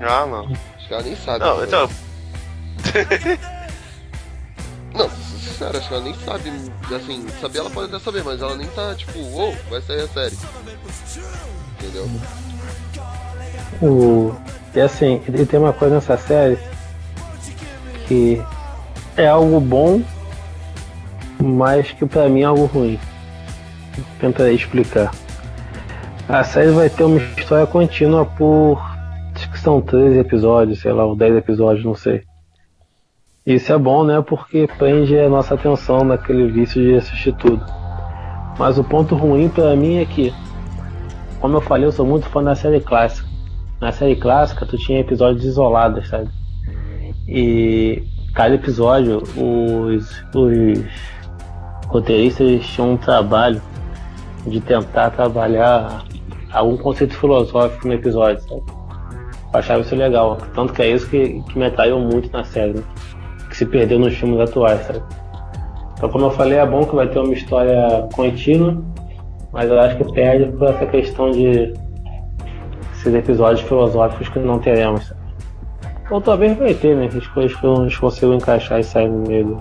Ah, não. Acho que ela nem sabe. Não, então. Não, sincero, acho que ela nem sabe. Assim, saber ela pode até saber, mas ela nem tá tipo, ô, vai sair a série. Entendeu? O... E assim, e tem uma coisa nessa série que é algo bom, mas que pra mim é algo ruim. Tentarei explicar. A série vai ter uma história contínua por. Acho que são 13 episódios, sei lá, ou 10 episódios, não sei. Isso é bom, né? Porque prende a nossa atenção naquele vício de assistir tudo. Mas o ponto ruim pra mim é que, como eu falei, eu sou muito fã da série clássica. Na série clássica, tu tinha episódios isolados, sabe? E cada episódio, os, os roteiristas tinham um trabalho de tentar trabalhar algum conceito filosófico no episódio, sabe? Eu achava isso legal. Tanto que é isso que, que me atraiu muito na série, né? Que se perdeu nos filmes atuais, sabe? Então, como eu falei, é bom que vai ter uma história contínua, mas eu acho que perde por essa questão de esses episódios filosóficos que não teremos. Ou talvez vai ter, né? As coisas que eu não consigo encaixar e sair no meio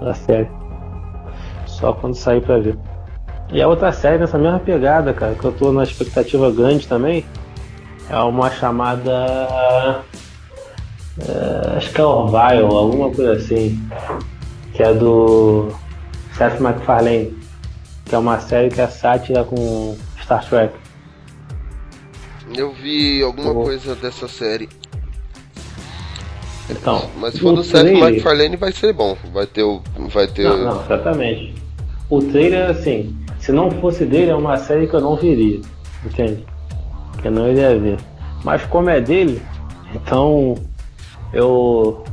da série. Só quando sair pra ver. E a outra série nessa mesma pegada, cara, que eu tô na expectativa grande também, é uma chamada. é, acho que é Orville, alguma coisa assim. Que é do Seth MacFarlane. Que é uma série que é sátira com Star Trek. Eu vi alguma Boa. coisa dessa série. Então, Mas se for o do Seth trailer- MacFarlane vai ser bom. Vai ter o. Vai ter. Não, não, exatamente. O trailer, assim, se não fosse dele, é uma série que eu não viria. Entende? Que eu não iria ver. Mas como é dele, então eu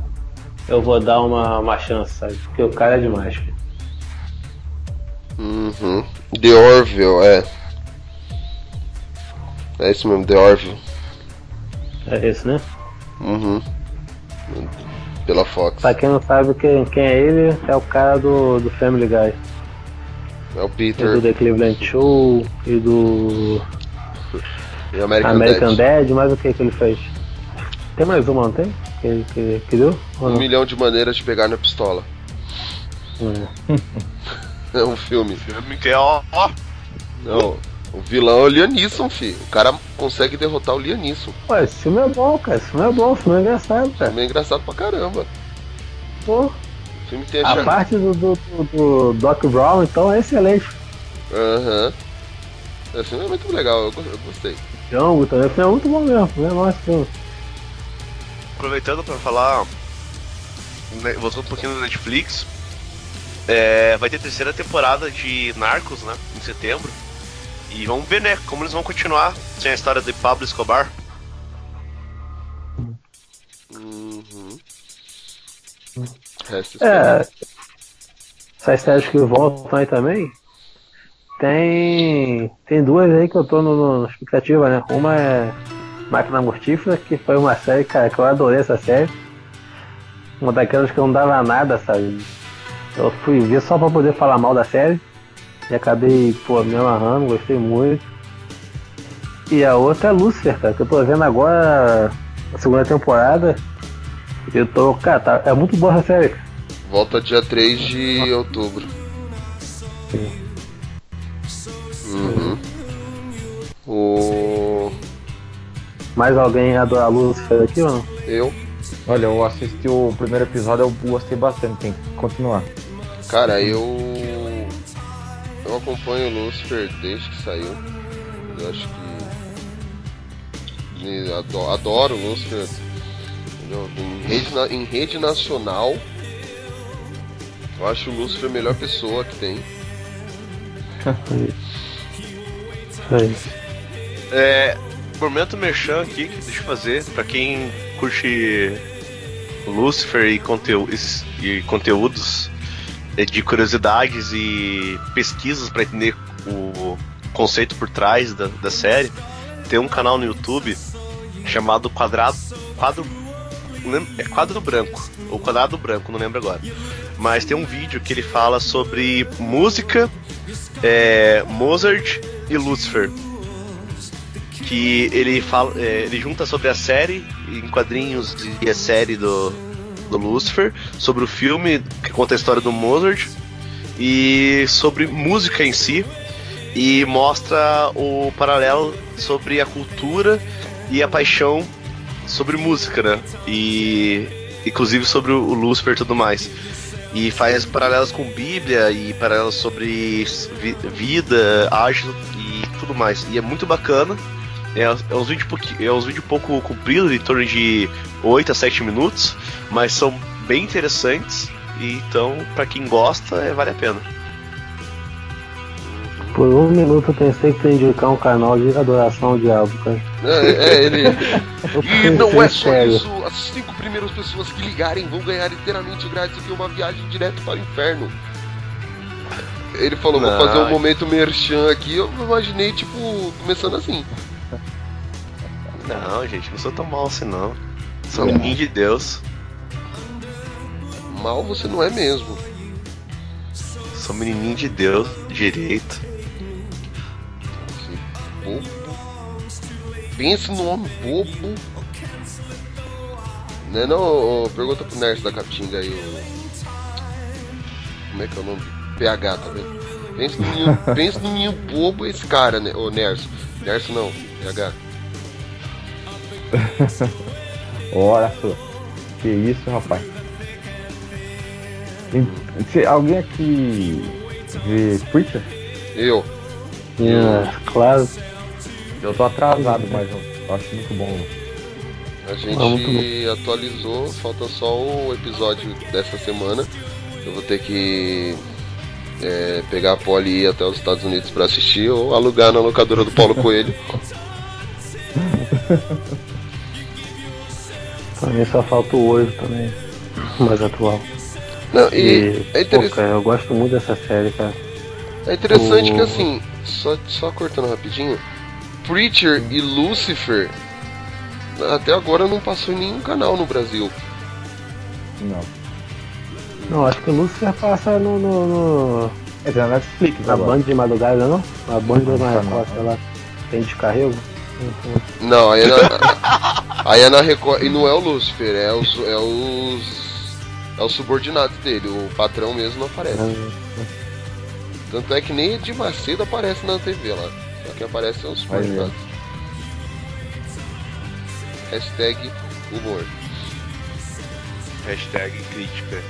eu vou dar uma, uma chance, sabe? Porque o cara é demais. cara. Uhum. The Orville, é. É isso mesmo, The Orville. É esse, né? Uhum. Pela Fox. Pra quem não sabe quem, quem é ele, é o cara do, do Family Guy. É o E Peter do The Cleveland Show e do e American, American Dad. Dad, mas o que que ele fez? Tem mais uma, não tem? Que, que, que deu? Um não? milhão de maneiras de pegar na pistola. É. É um filme. Filme que é ó. Não, o vilão é o Liam Neeson, fi. O cara consegue derrotar o Liam Neeson. Pô, esse filme é bom, cara. Esse filme é bom, esse filme é engraçado, cara. Também é engraçado pra caramba. Pô, O filme tem a a parte do, do, do- do Doc Brown, então, é excelente. Aham. Esse filme é muito legal, eu, eu gostei. Django também, o filme é muito bom mesmo. É nosso filme. Aproveitando pra falar, né, voltando um pouquinho no Netflix, é, vai ter terceira temporada de Narcos, né? Em setembro. E vamos ver, né, como eles vão continuar sem a história de Pablo Escobar. Uhum. É. Essas séries que voltam aí também. Tem. Tem duas aí que eu tô no, no- na expectativa, né? Uma é Máquina Mortífera, que foi uma série, cara, que eu adorei essa série. Uma daquelas que eu não dava nada, sabe? Eu fui ver só pra poder falar mal da série. E acabei, pô, me amarrando, gostei muito. E a outra é Lucifer, cara, que eu tô vendo agora a segunda temporada. Eu tô, cara, tá- é muito boa essa série. cara. Volta dia 3 de outubro. Uhum. O. Mais alguém adora Lucifer aqui ou não? Eu. Olha, eu assisti o primeiro episódio, eu gostei bastante, tem que continuar. Cara, eu. Eu acompanho o Lucifer desde que saiu. Eu acho que. e ado- Adoro o Lucifer. entendeu? Em rede, em rede nacional. Eu acho o Lucifer a melhor pessoa que tem. É, momento merchan aqui que deixa eu fazer pra quem curte Lucifer e, conteú e conteúdos é, de curiosidades e pesquisas pra entender o conceito por trás da, da série. Tem um canal no YouTube chamado Quadrado Quadro lembro- é Quadro Branco ou Quadrado Branco, não lembro agora. Mas tem um vídeo que ele fala sobre música, é, Mozart e Lucifer que ele fala, é, ele junta sobre a série em quadrinhos e a série do, do Lucifer, sobre o filme que conta a história do Mozart e sobre música em si e mostra o paralelo sobre a cultura e a paixão sobre música, né? E inclusive sobre o Lucifer e tudo mais. E faz paralelos com Bíblia e paralelos sobre vi- vida, ágil e tudo mais. E é muito bacana. É, é uns vídeos é uns vídeos pouco compridos, em torno de 8 a 7 minutos, mas são bem interessantes. E então, pra quem gosta, é, vale a pena. Por um minuto eu pensei que tu ia indicar um canal de adoração ao diabo, cara. É, é, ele. E não é só sério. isso, as cinco primeiras pessoas que ligarem vão ganhar inteiramente grátis e uma viagem direto para o inferno. Ele falou, vou fazer um momento merchan aqui, eu imaginei, tipo, começando assim. Não, gente, não sou tão mal assim não. Sou um menino de Deus. Mal você não é mesmo. Sou um menininho de Deus, direito. Que bobo. Pense num homem bobo. Né não, ô, pergunta pro Nerso da Capitinga aí, o... Como é que é o nome? PH, tá vendo? Pense num menino, pense num menino bobo esse cara, né? Ô Nerso. Nerso não, PH. Olha só. Que isso, rapaz. Se- alguém aqui vê Preacher? Eu. É, claro. Eu tô atrasado, mas eu, acho muito bom. A gente Ah, atualizou, falta só o episódio dessa semana. Eu vou ter que é, pegar a Polly e ir até os Estados Unidos pra assistir ou alugar na locadora do Paulo Coelho. Pra mim só falta o 8 também. Mais atual. Não, e E, é, pô, interess- cara, eu gosto muito dessa série, cara. é interessante o- que assim, só, só cortando rapidinho, Preacher e Lucifer até agora não passou em nenhum canal no Brasil. Não. Não, acho que o Lucifer passa no, no, no- É na Netflix na agora. Band de madrugada, não? Na Band Não, da não. Record, sei lá. Tem descarrego? Não, aí é na, aí é na Record. E não é o Lucifer, é os, é os. É os subordinados dele, o patrão mesmo não aparece. Tanto é que nem Edir Macedo aparece na TV lá. Só que aparece os subordinados. Hashtag humor. Hashtag crítica.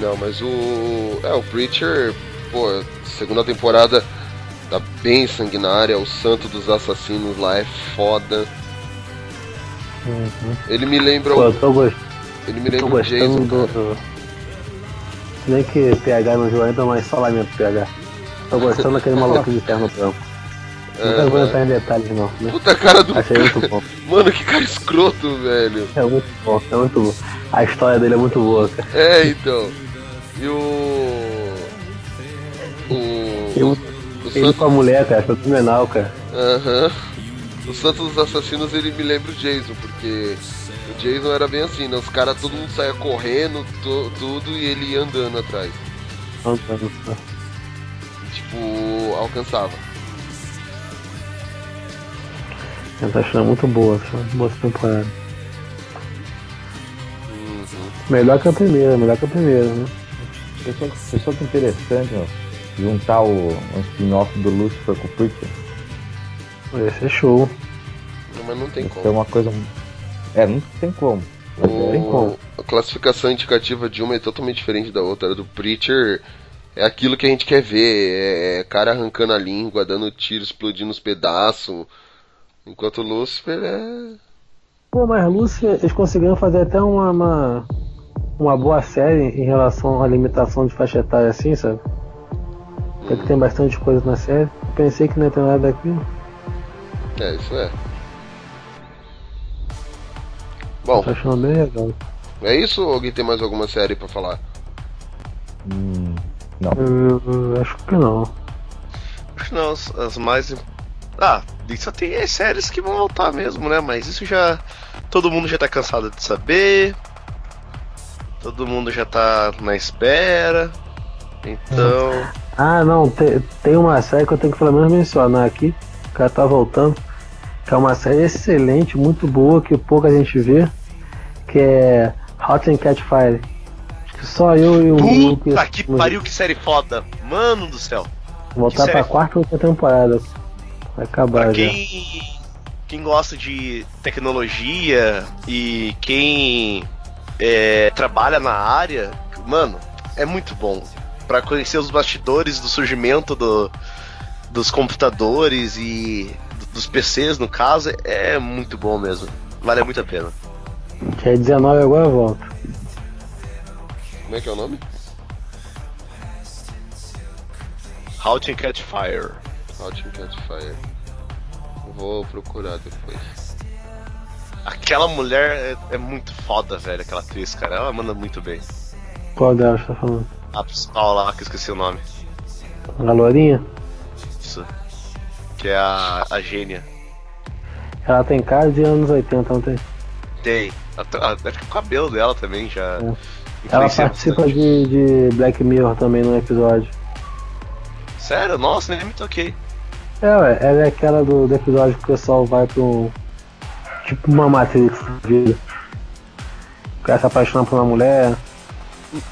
Não, mas o. É, o Preacher, pô, segunda temporada bem sanguinária, o santo dos assassinos lá é foda. Uhum. Ele me lembra Pô, o. eu tô, gost... Ele me tô lembra o Jason, do. bem que PH não jogou ainda, mas só lamento PH. tô gostando daquele maluco de terno branco. Não vou entrar em detalhes não. Né? Puta cara do Achei muito bom. Mano, que cara escroto, velho. É muito bom, é muito bom. A história dele é muito boa, cara. É, então. E o. O. Eu- o Ele Santos. com a mulher, cara, foi fenomenal, cara. Aham. O Santos dos Assassinos ele me lembra o Jason, porque o Jason era bem assim, né? Os caras, todo mundo saia correndo, to- tudo, e ele ia andando atrás. Tipo, alcançava. Eu tô achando muito boa, essa, boa essa temporada. Uhum. Melhor que a primeira, melhor que a primeira, né? Pessoal, pessoal que interessante, ó. Juntar o um spin-off do Lucifer com o Preacher. Esse é show. Não, Mas não tem Isso é como. uma coisa. É, não tem como. Mas é, tem O... como. A classificação indicativa de uma é totalmente diferente da outra. A do Preacher é aquilo que a gente quer ver. É cara arrancando a língua, dando tiro, explodindo os pedaços. Enquanto o Lucifer é. Pô, mas Lúcia, eles conseguiram fazer até uma, uma, uma boa série em relação à limitação de faixa etária assim, sabe? Porque tem bastante coisa na série. Pensei que não ia ter nada daquilo. É, isso é. Bom, Tô achando bem legal. é isso ou alguém tem mais alguma série pra falar? Hum, não. Eu, eu acho que não. Acho que não, as, as mais. Ah, só tem as séries que vão voltar mesmo, né? Mas isso já. Todo mundo já tá cansado de saber. Todo mundo já tá na espera. Então. Ah, não, te- tem uma série que eu tenho que pelo menos mencionar aqui. Que ela tá voltando. Que é uma série excelente, muito boa, que pouca gente vê. Que é Hot and Catch Fire. Acho que só eu e o Luke Puta que pariu, que série foda! Mano do céu! Voltar que pra quarta ou outra temporada. Vai acabar Pra já. quem, quem gosta de tecnologia e quem é, trabalha na área, mano, é muito bom. Pra conhecer os bastidores do surgimento do, dos computadores e do- dos PCs, no caso, é muito bom mesmo. Vale muito a pena. Que é 19 agora volta. Como é que é o nome? How to Catch Fire. Hot and Catch Fire. Vou procurar depois. Aquela mulher é, é muito foda, velho, aquela atriz, cara. Ela manda muito bem. Qual delas tá falando? A principal lá, que eu esqueci o nome. A Lourinha? Isso. Que é a, a gênia. Ela tem cara de anos 80, não tem? Tem. Acho que o cabelo dela também já. É. Ela participa de, de Black Mirror também no episódio. Sério? Nossa, nem me toquei. É, ué, ela é aquela do, do episódio que o pessoal vai um. Tipo uma Matrix da vida. O cara se apaixona por uma mulher.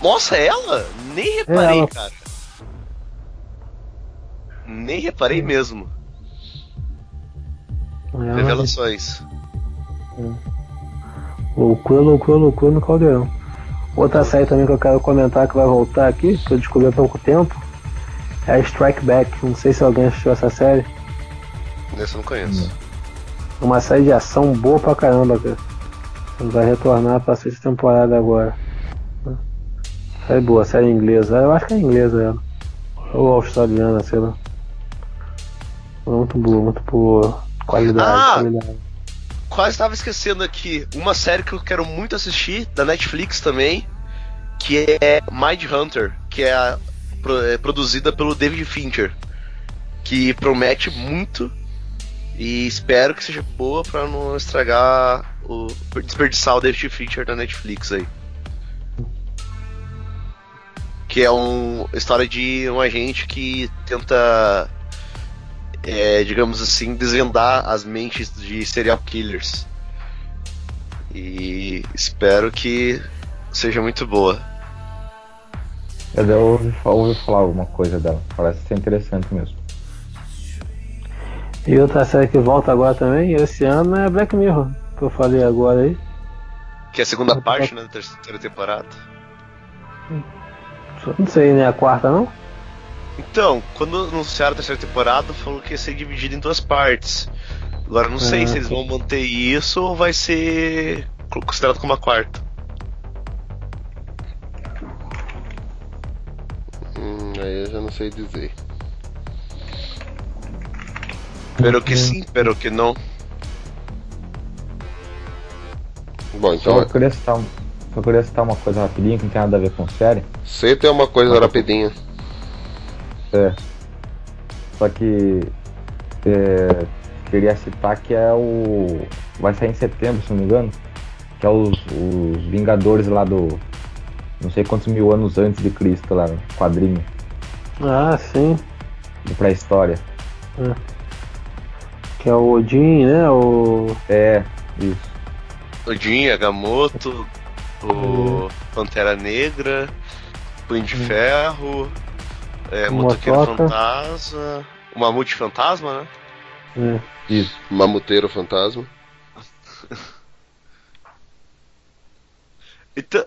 Nossa, ela? Nem reparei, ela. cara. Nem reparei mesmo. Ela- Revelações. Loucura, loucura, loucura no caldeirão. Outra série também que eu quero comentar que vai voltar aqui, que eu descobri há pouco tempo, é a Strike Back. Não sei se alguém assistiu essa série. Nesse eu não conheço. É uma série de ação boa pra caramba, cara. Vai retornar pra sexta temporada agora. Série boa, série inglesa. Eu acho que é inglesa ela. Ou australiana, sei lá. Muito boa, muito boa. Qualidade, Ah! qualidade. Quase estava esquecendo aqui. Uma série que eu quero muito assistir, da Netflix também, que é Mind Hunter, que é, a- é produzida pelo David Fincher. Que promete muito. E espero que seja boa pra não estragar o. desperdiçar o David Fincher da Netflix aí. Que é uma história de um agente que tenta é, digamos assim, desvendar as mentes de serial killers. E espero que seja muito boa. Eu já ouvi, ouvi falar alguma coisa dela. Parece ser interessante mesmo. E outra série que volta agora também, esse ano, é Black Mirror, que eu falei agora aí. Que é a segunda parte né, da terceira temporada. Não sei, né? A quarta não? Então, quando anunciaram a terceira temporada, falou que ia ser dividido em duas partes. Agora não sei Ah, se eles vão manter isso ou vai ser considerado como a quarta. Hum, aí eu já não sei dizer. Espero que sim, espero que não. Bom, Só então eu queria citar, um- só queria citar uma coisa rapidinho que não tem nada a ver com série. você tem uma coisa rapidinha. É. Só que é, queria citar que é o. Vai sair em setembro, se não me engano. Que é os, os Vingadores lá do. Não sei quantos mil anos antes de Cristo lá, no quadrinho Ah, sim. de pré-história. Que é o Odin, né? O. É, isso. Odin, Agamotto, o Pantera Negra, Punho de Ferro, é, Motoqueiro Motoca. Fantasma, o Mamute Fantasma, né? É. Isso. Mamuteiro fantasma. Então,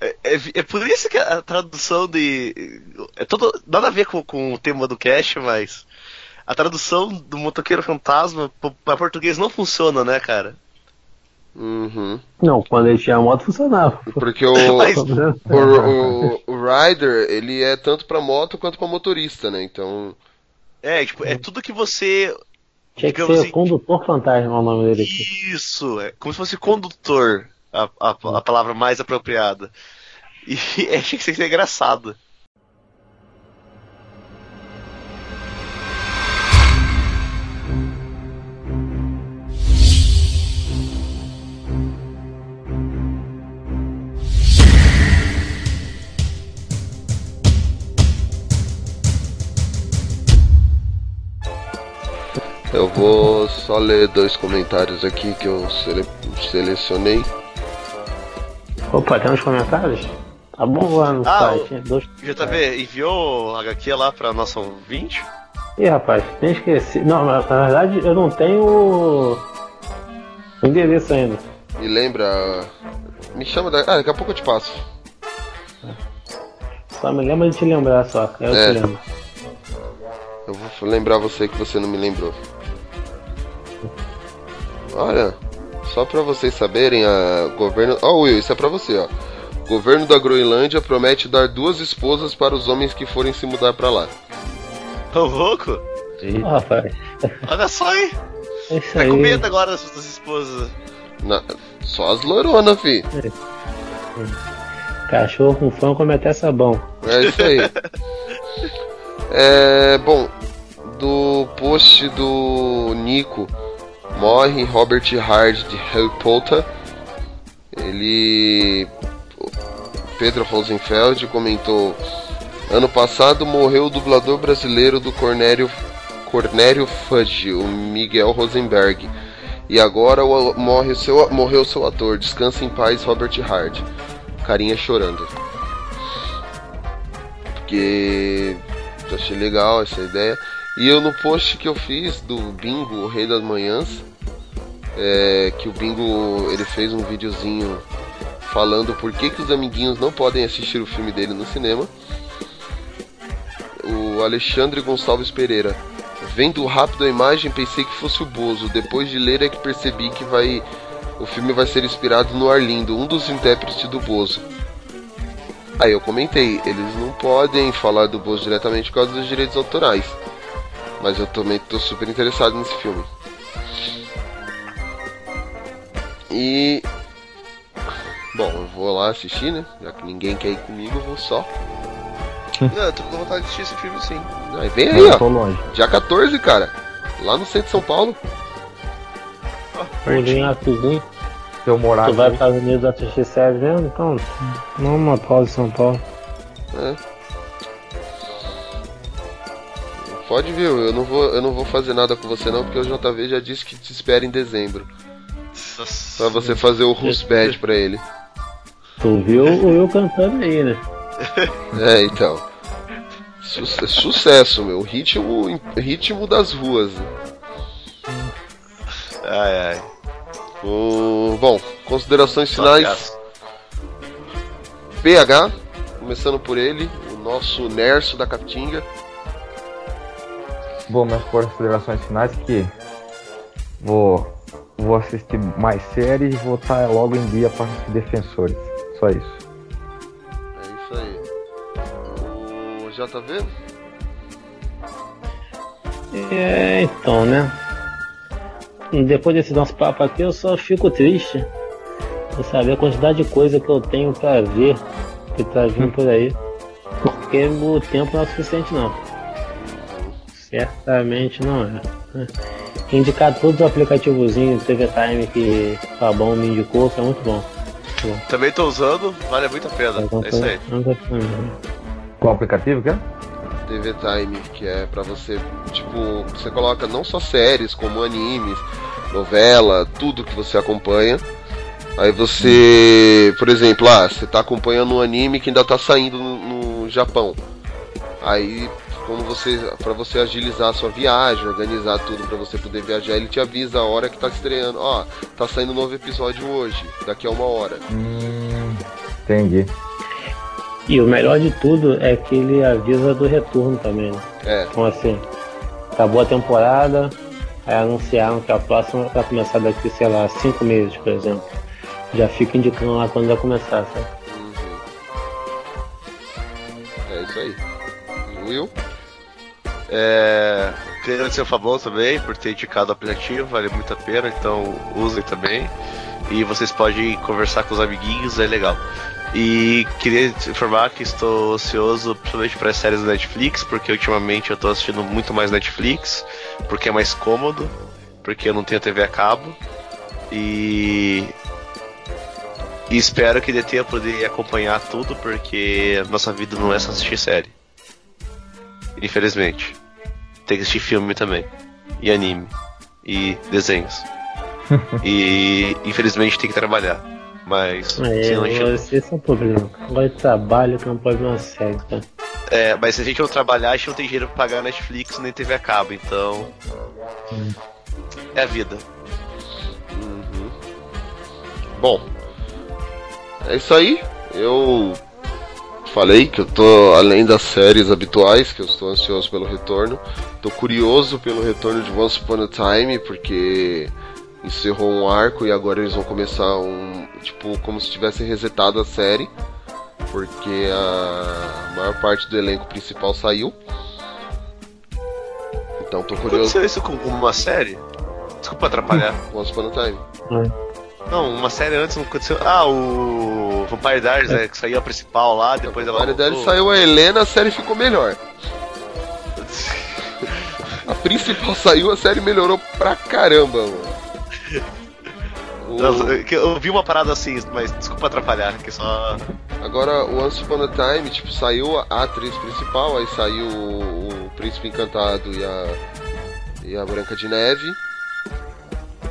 é, é- é por isso que a tradução de. É todo, nada a ver com, com o tema do cast, mas. A tradução do Motoqueiro Fantasma para português não funciona, né, cara? Uhum. Não, quando ele tinha moto funcionava. Porque o, Mas- o, o, o Rider, ele é tanto pra moto quanto pra motorista, né? Então. É, tipo, é tudo que você. Tinha que ser assim, Condutor Fantasma o nome dele aqui. Isso, é como se fosse condutor, a, a, a palavra mais apropriada. E achei que isso ia ser engraçado. Eu vou só ler dois comentários aqui que eu sele- selecionei. Opa, tem uns comentários? Tá bom lá no Ah, site. Dois... O JV enviou HQ lá pra nossa ouvinte? Ih, rapaz, nem esqueci. Não, mas, na verdade eu não tenho o o endereço ainda. Me lembra. Me chama da. Ah, daqui a pouco eu te passo. Só me lembra de te lembrar só. Eu É. te lembro. Eu vou lembrar você que você não me lembrou. Olha, só pra vocês saberem, a governo. Ó, Will, isso é pra você, ó. O governo da Groenlândia promete dar duas esposas para os homens que forem se mudar pra lá. Ô louco? Ó, rapaz, Olha só, hein? é isso Tá aí. com medo agora das suas esposas. Na- Só as loronas, fi. Cachorro com fã come até sabão. É isso aí. É. Bom, do post do Nico morre Robert Hard de Harry Potter. Ele. Pedro Rosenfeld comentou: Ano passado morreu o dublador brasileiro do Cornélio, Cornélio Fudge, o Miguel Rosenberg. E agora morre seu, morreu seu ator. Descansa em paz, Robert Hard. Carinha chorando. Porque achei legal essa ideia. E eu no post que eu fiz do Bingo, o Rei das Manhãs, é, que o Bingo ele fez um videozinho falando por que, que os amiguinhos não podem assistir o filme dele no cinema. O Alexandre Gonçalves Pereira. Vendo rápido a imagem, pensei que fosse o Bozo. Depois de ler é que percebi que vai. O filme vai ser inspirado no Arlindo, um dos intérpretes do Bozo. Aí eu comentei, eles não podem falar do Bozo diretamente por causa dos direitos autorais. Mas eu também tô super interessado nesse filme. E. Bom, eu vou lá assistir, né? Já que ninguém quer ir comigo, eu vou só. Não, eu tô com vontade de assistir esse filme sim. Aí vem aí, Eu ó. tô longe. Dia 14, cara. Lá no centro de São Paulo. Pulinho rapidinho. Se eu morar Tu vai para os Estados Unidos assistir série mesmo? Então, não uma pausa em São Paulo. É. Pode vir, eu não vou, eu não vou fazer nada com você não, porque o JV já disse que te espera em dezembro. Pra você fazer o Rusbad pra ele. Tu viu o Will cantando aí, né? É, então. Su- sucesso, meu. Ritmo, ritmo das ruas. Ai, ai. O- bom, considerações finais. PH, começando por ele, o nosso Nerso da Capitinga. Bom, minhas considerações finais que vou, vou assistir mais séries e vou estar logo em dia para assistir Defensores. Só isso. É isso aí. O JV? É, então, né? depois desse nosso papo aqui, eu só fico triste por saber a quantidade de coisa que eu tenho pra ver que tá vindo por aí. Porque o tempo não é o suficiente, não. Certamente não é. né? Indicar todos os aplicativozinhos TV Time que o Fabão me indicou, que é muito bom. Muito bom. Também tô usando, vale muito a pena. É isso aí. Falando. Qual aplicativo que é? TV Time, que é pra você, tipo, você coloca não só séries, como animes, novela, tudo que você acompanha. Aí você, por exemplo, ah, você tá acompanhando um anime que ainda tá saindo no, no Japão. Aí, quando você, para você agilizar a sua viagem, organizar tudo pra você poder viajar, ele te avisa a hora que tá estreando. Ó, tá saindo um novo episódio hoje, daqui a uma hora. Hum, entendi. E o melhor de tudo é que ele avisa do retorno também, né? É, Então assim, acabou a temporada, aí anunciaram que a próxima vai começar daqui, sei lá, cinco meses, por exemplo. Já fica indicando lá quando vai começar, sabe? é isso aí. Will? É, queria agradecer o Fabão também por ter indicado o aplicativo, vale muito a pena, então usem também. E vocês podem conversar com os amiguinhos, é legal. E queria informar que estou ansioso principalmente para as séries da Netflix, porque ultimamente eu estou assistindo muito mais Netflix, porque é mais cômodo, porque eu não tenho TV a cabo. E e espero que dê tempo de acompanhar tudo, porque nossa vida não é só assistir série. Infelizmente. Tem que assistir filme também. E anime. E desenhos. e infelizmente tem que trabalhar. Mas. É, se não, a gente- esse é o problema. Agora trabalho que não pode ver uma série, tá? é, mas se a gente não trabalhar, a gente não tem dinheiro pra pagar Netflix nem TV a cabo, então. É a vida. Uhum. Bom, é isso aí. Eu falei que eu tô além das séries habituais, que eu estou ansioso pelo retorno. Tô curioso pelo retorno de Once Upon a Time, porque encerrou um arco e agora eles vão começar um, tipo, como se tivessem resetado a série, porque a maior parte do elenco principal saiu. Então tô curioso. Aconteceu isso com uma série? Desculpa atrapalhar. Once Upon a Time. Não, uma série antes não aconteceu. Ah, o Vampire Diaries, né, que saiu a principal lá, depois ela. A dele voltou. saiu a Helena, a série ficou melhor. A principal saiu, a série melhorou pra caramba, mano. O- eu vi uma parada assim, mas desculpa atrapalhar, que só. Agora, o Once Upon a Time, tipo, saiu a atriz principal, aí saiu o, o Príncipe Encantado e a, e a Branca de Neve.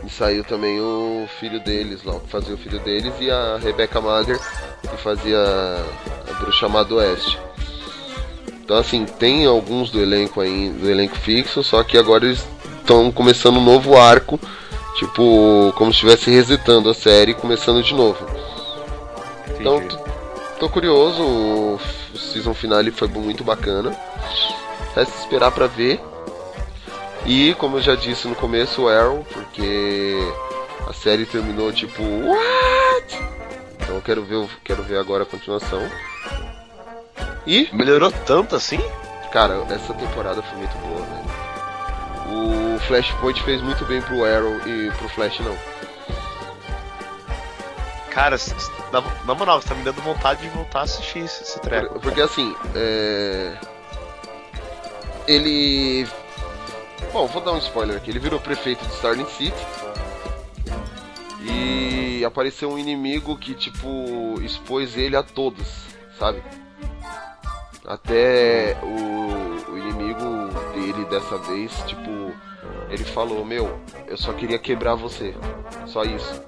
E saiu também o filho deles lá, que fazia o filho deles, e a Rebecca Mother, que fazia a Bruxa Má do Oeste. Então, assim, tem alguns do elenco aí, do elenco fixo, só que agora eles estão começando um novo arco, tipo, como se estivesse resetando a série e começando de novo. Então, Entendi. tô curioso, o season finale foi muito bacana. Resta esperar pra ver. E, como eu já disse no começo, o Arrow, porque a série terminou tipo, what? Então eu quero ver, quero ver agora a continuação. E, Melhorou tanto assim? cara, essa temporada foi muito boa, velho. O Flashpoint fez muito bem pro Arrow e pro Flash não. Cara, na, na moral, você tá me dando vontade de voltar a assistir esse, esse treco. Por- Porque assim, é... ele. Bom, vou dar um spoiler aqui. Ele virou prefeito de Starling City. E apareceu um inimigo que, tipo, expôs ele a todos, sabe? Até o, o inimigo dele dessa vez, tipo, ele falou: Meu, eu só queria quebrar você. Só isso.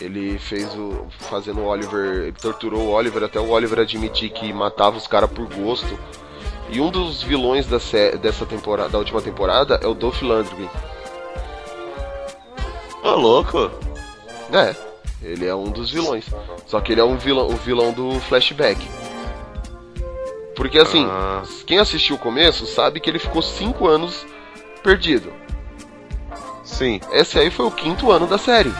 Ele fez o. Fazendo o Oliver. Ele torturou o Oliver até o Oliver admitir que matava os caras por gosto. E um dos vilões da dessa temporada, da última temporada é o Dolph Lundgren. Ô, louco! É, ele é um dos vilões. Só que ele é um vilão, o vilão do flashback. Porque assim, Ah. quem assistiu o começo sabe que ele ficou 5 anos perdido. Sim, Esse aí foi o quinto ano da série.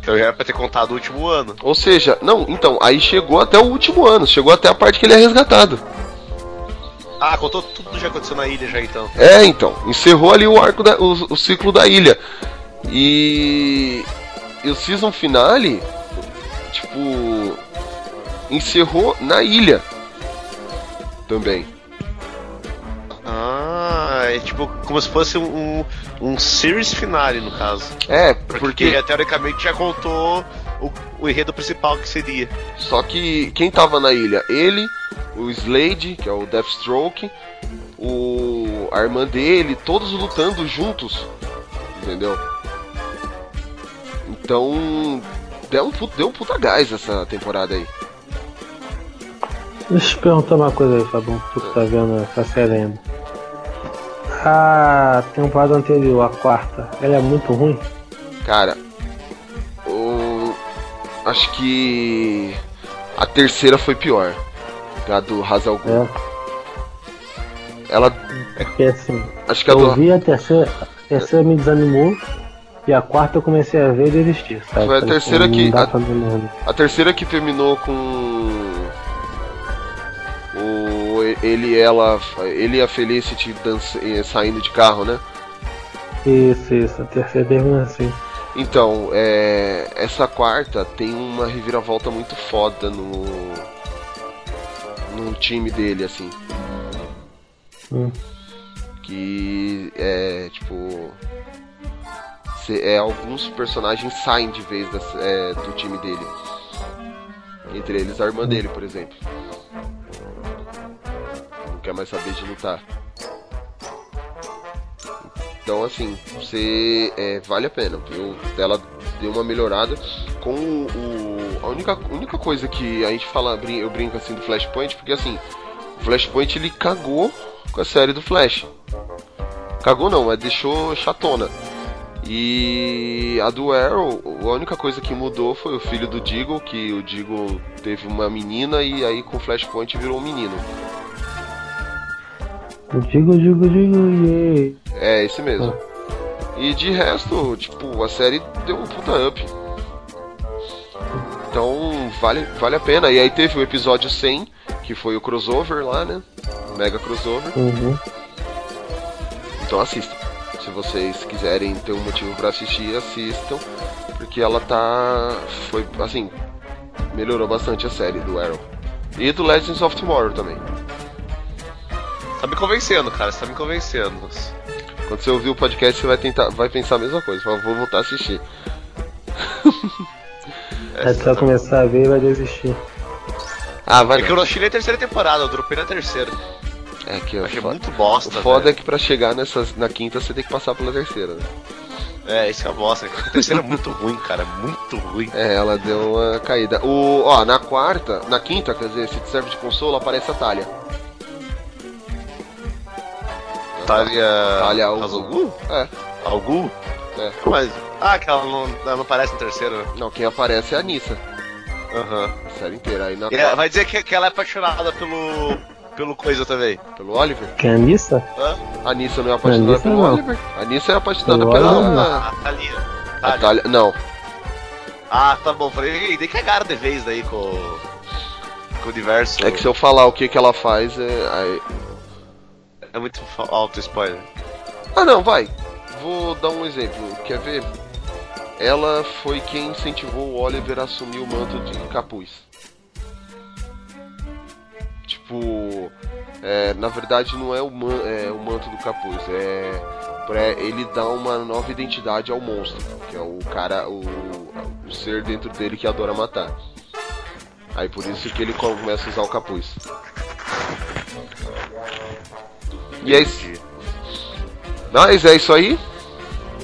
então já era pra ter contado o último ano. Ou seja, não, então, aí chegou até o último ano, chegou até a parte que ele é resgatado. Ah, contou tudo que já aconteceu na ilha já então. É, então, encerrou ali o arco da, o, o ciclo da ilha. E, e o season finale, tipo, encerrou na ilha também. Ah, é tipo como se fosse um, um series finale no caso. É, Porque, porque teoricamente já contou o, o enredo principal que seria. só que quem tava na ilha? Ele, o Slade, que é o Deathstroke, o a irmã dele, todos lutando juntos, entendeu? Então deu um, pu- deu um puta gás essa temporada aí. Deixa eu te perguntar uma coisa aí, Fabão. Tu que tá vendo essa série ainda. A temporada anterior, a quarta, ela é muito ruim? Cara. Acho que a terceira foi pior. A do Hazal. É. Ela. Porque assim, Acho que a eu do. vi a terceira, a terceira me desanimou e a quarta eu comecei a ver e desistir. Sabe? Foi a terceira "Pô, que- a-. A terceira que terminou com. O, ele e ela. Ele e a Felicity dança, eh, saindo de carro, né? Isso, isso, a terceira termina assim. Então, é, essa quarta tem uma reviravolta muito foda no. no time dele, assim. Hum. Que é tipo. cê- é, alguns personagens saem de vez das- é, do time dele. Entre eles a irmã dele, por exemplo. Não quer mais saber de lutar. Então assim, você é, vale a pena, viu? Ela deu uma melhorada com o, a única, única coisa que a gente fala, eu brinco assim do Flashpoint, porque assim, o Flashpoint ele cagou com a série do Flash. Cagou não, mas deixou chatona. E a do Arrow, a única coisa que mudou foi o filho do Deagle, que o Deagle teve uma menina e aí com o Flashpoint virou um menino. Digo, digo, digo, yeah. É, esse mesmo. E de resto, tipo, a série deu um puta up. Então, vale, vale a pena. E aí teve o episódio 100, que foi o crossover lá, né? O Mega crossover. Uhum. Então assistam. Se vocês quiserem ter um motivo pra assistir, assistam. Porque ela tá. Foi, assim, melhorou bastante a série do Arrow. E do Legends of Tomorrow também. Tá me convencendo, cara, você tá me convencendo. Quando você ouvir o podcast, você vai tentar, vai pensar a mesma coisa. Fala, vou voltar a assistir. Tu vai começar a ver e vai desistir. Ah, vai. É que eu não achei nem a terceira temporada, eu dropei na terceira. É que eu Achei muito bosta, O foda velho. é que pra chegar nessas, na quinta você tem que passar pela terceira, né? É, isso é a bosta. A terceira é muito ruim, cara, muito ruim. É, ela deu uma caída. O, ó, na quarta, na quinta, quer dizer, se te serve de consolo, aparece a Talha. Talia. Talha Al Azul? É, Algu? é. Mas. Ah, que ela não, ela não aparece na terceira, né? Não, quem aparece é a Nissa. Aham. A série inteira. Aí na E vai dizer que, que ela é apaixonada pelo. pelo coisa também. pelo Oliver. Que é a Nissa? Hã? A Nissa não é apaixonada Nissa pelo não. Oliver. A Nissa é apaixonada Pelo pela. Oliver, não. Ah, a Thalia. a Thalia. Talha. Não, Ah, tá bom. Falei, "Ei, daí cagaram de vez daí com. com o universo. é que se eu falar o que, que ela faz, é. aí- É muito alto spoiler. Ah, não, vai. Vou dar um exemplo. Quer ver? Ela foi quem incentivou o Oliver a assumir o manto de capuz. Tipo, é, na verdade não é o, man- é o manto do capuz, é pra ele dar uma nova identidade ao monstro, que é o cara, o, o ser dentro dele que adora matar. Aí por isso que ele começa a usar o capuz. E é isso. Mas é isso aí.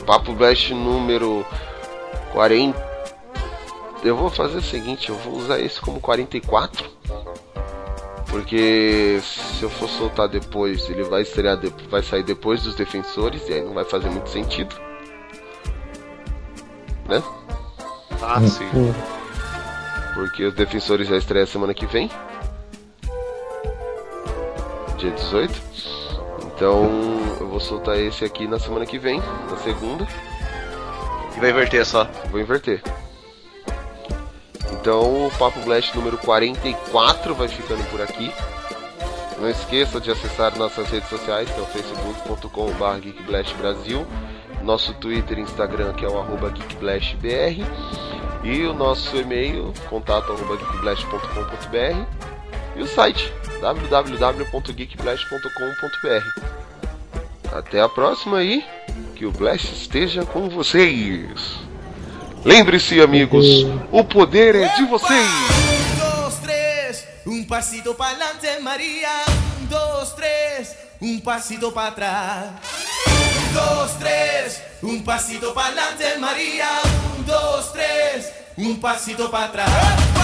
Papo Blast número 40. Eu vou fazer o seguinte, eu vou usar esse como 44. Porque se eu for soltar depois, ele vai estrear de- vai sair depois dos defensores e aí não vai fazer muito sentido. Né? Ah, sim. Hum. Porque os defensores já estreia semana que vem. Dia 18. Então eu vou soltar esse aqui na semana que vem, na segunda. E vai inverter só. Vou inverter. Então o Papo Blast número 44 vai ficando por aqui. Não esqueça de acessar nossas redes sociais, que é o facebook.com.br geekblastbrasil, nosso Twitter e Instagram, que é o arroba geekblastbr, e o nosso e-mail, contato arroba geekblast.com.br, e o site www.geekblast.com.br. Até a próxima e que o Blast esteja com vocês. Lembre-se, amigos, o poder é de vocês. Un, dos, tres, un pasito para adelante, María. Un, dos, tres, un pasito para atrás. Un, dos, tres, un pasito para adelante, María. Un, dos, tres, un pasito para atrás.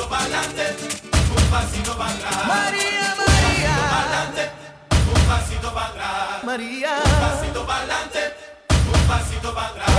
Pasito para adelante, un pasito para atrás. María, María. Un pasito para atrás. María. Un pasito para adelante, un pasito para atrás.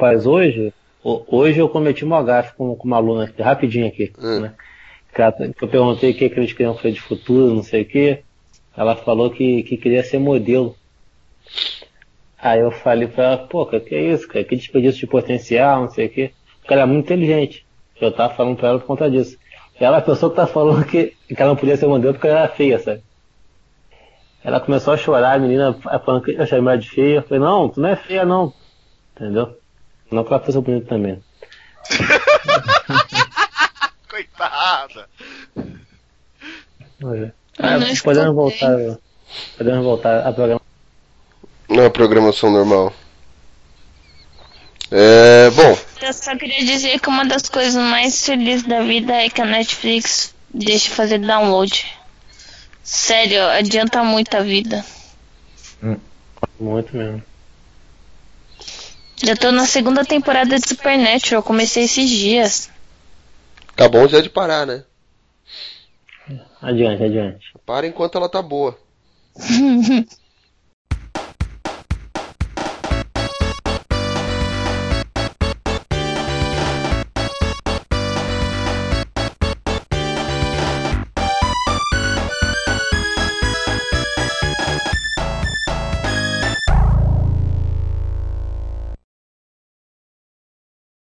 Rapaz, hoje, ho- hoje eu cometi uma gafe com, com uma aluna aqui, rapidinho aqui, né? Que ela- eu perguntei o que, que eles queriam fazer de futuro, não sei o que. Ela falou que, que queria ser modelo. Aí eu falei pra ela, pô, cara, que é isso, cara? Que desperdício de potencial, não sei o que. Porque ela é muito inteligente. Eu tava falando pra ela por conta disso. Ela é a pessoa que tá falando que, que ela não podia ser modelo porque ela era feia, sabe? Ela começou a chorar, a menina falando que eu chamei ela de feia. Eu falei, não, tu não é feia não. Entendeu? Não que ela fosse bonita também. Coitada. Olha. Ah, podemos voltar. Podemos voltar a programa. Não é programação normal. É. Bom, Eu só queria dizer que uma das coisas mais felizes da vida é que a Netflix deixa fazer download. Sério, adianta muito a vida. Muito mesmo. Já tô na segunda temporada de Supernatural, comecei esses dias. tá bom já de parar, né? Adiante, adiante. Para enquanto ela tá boa.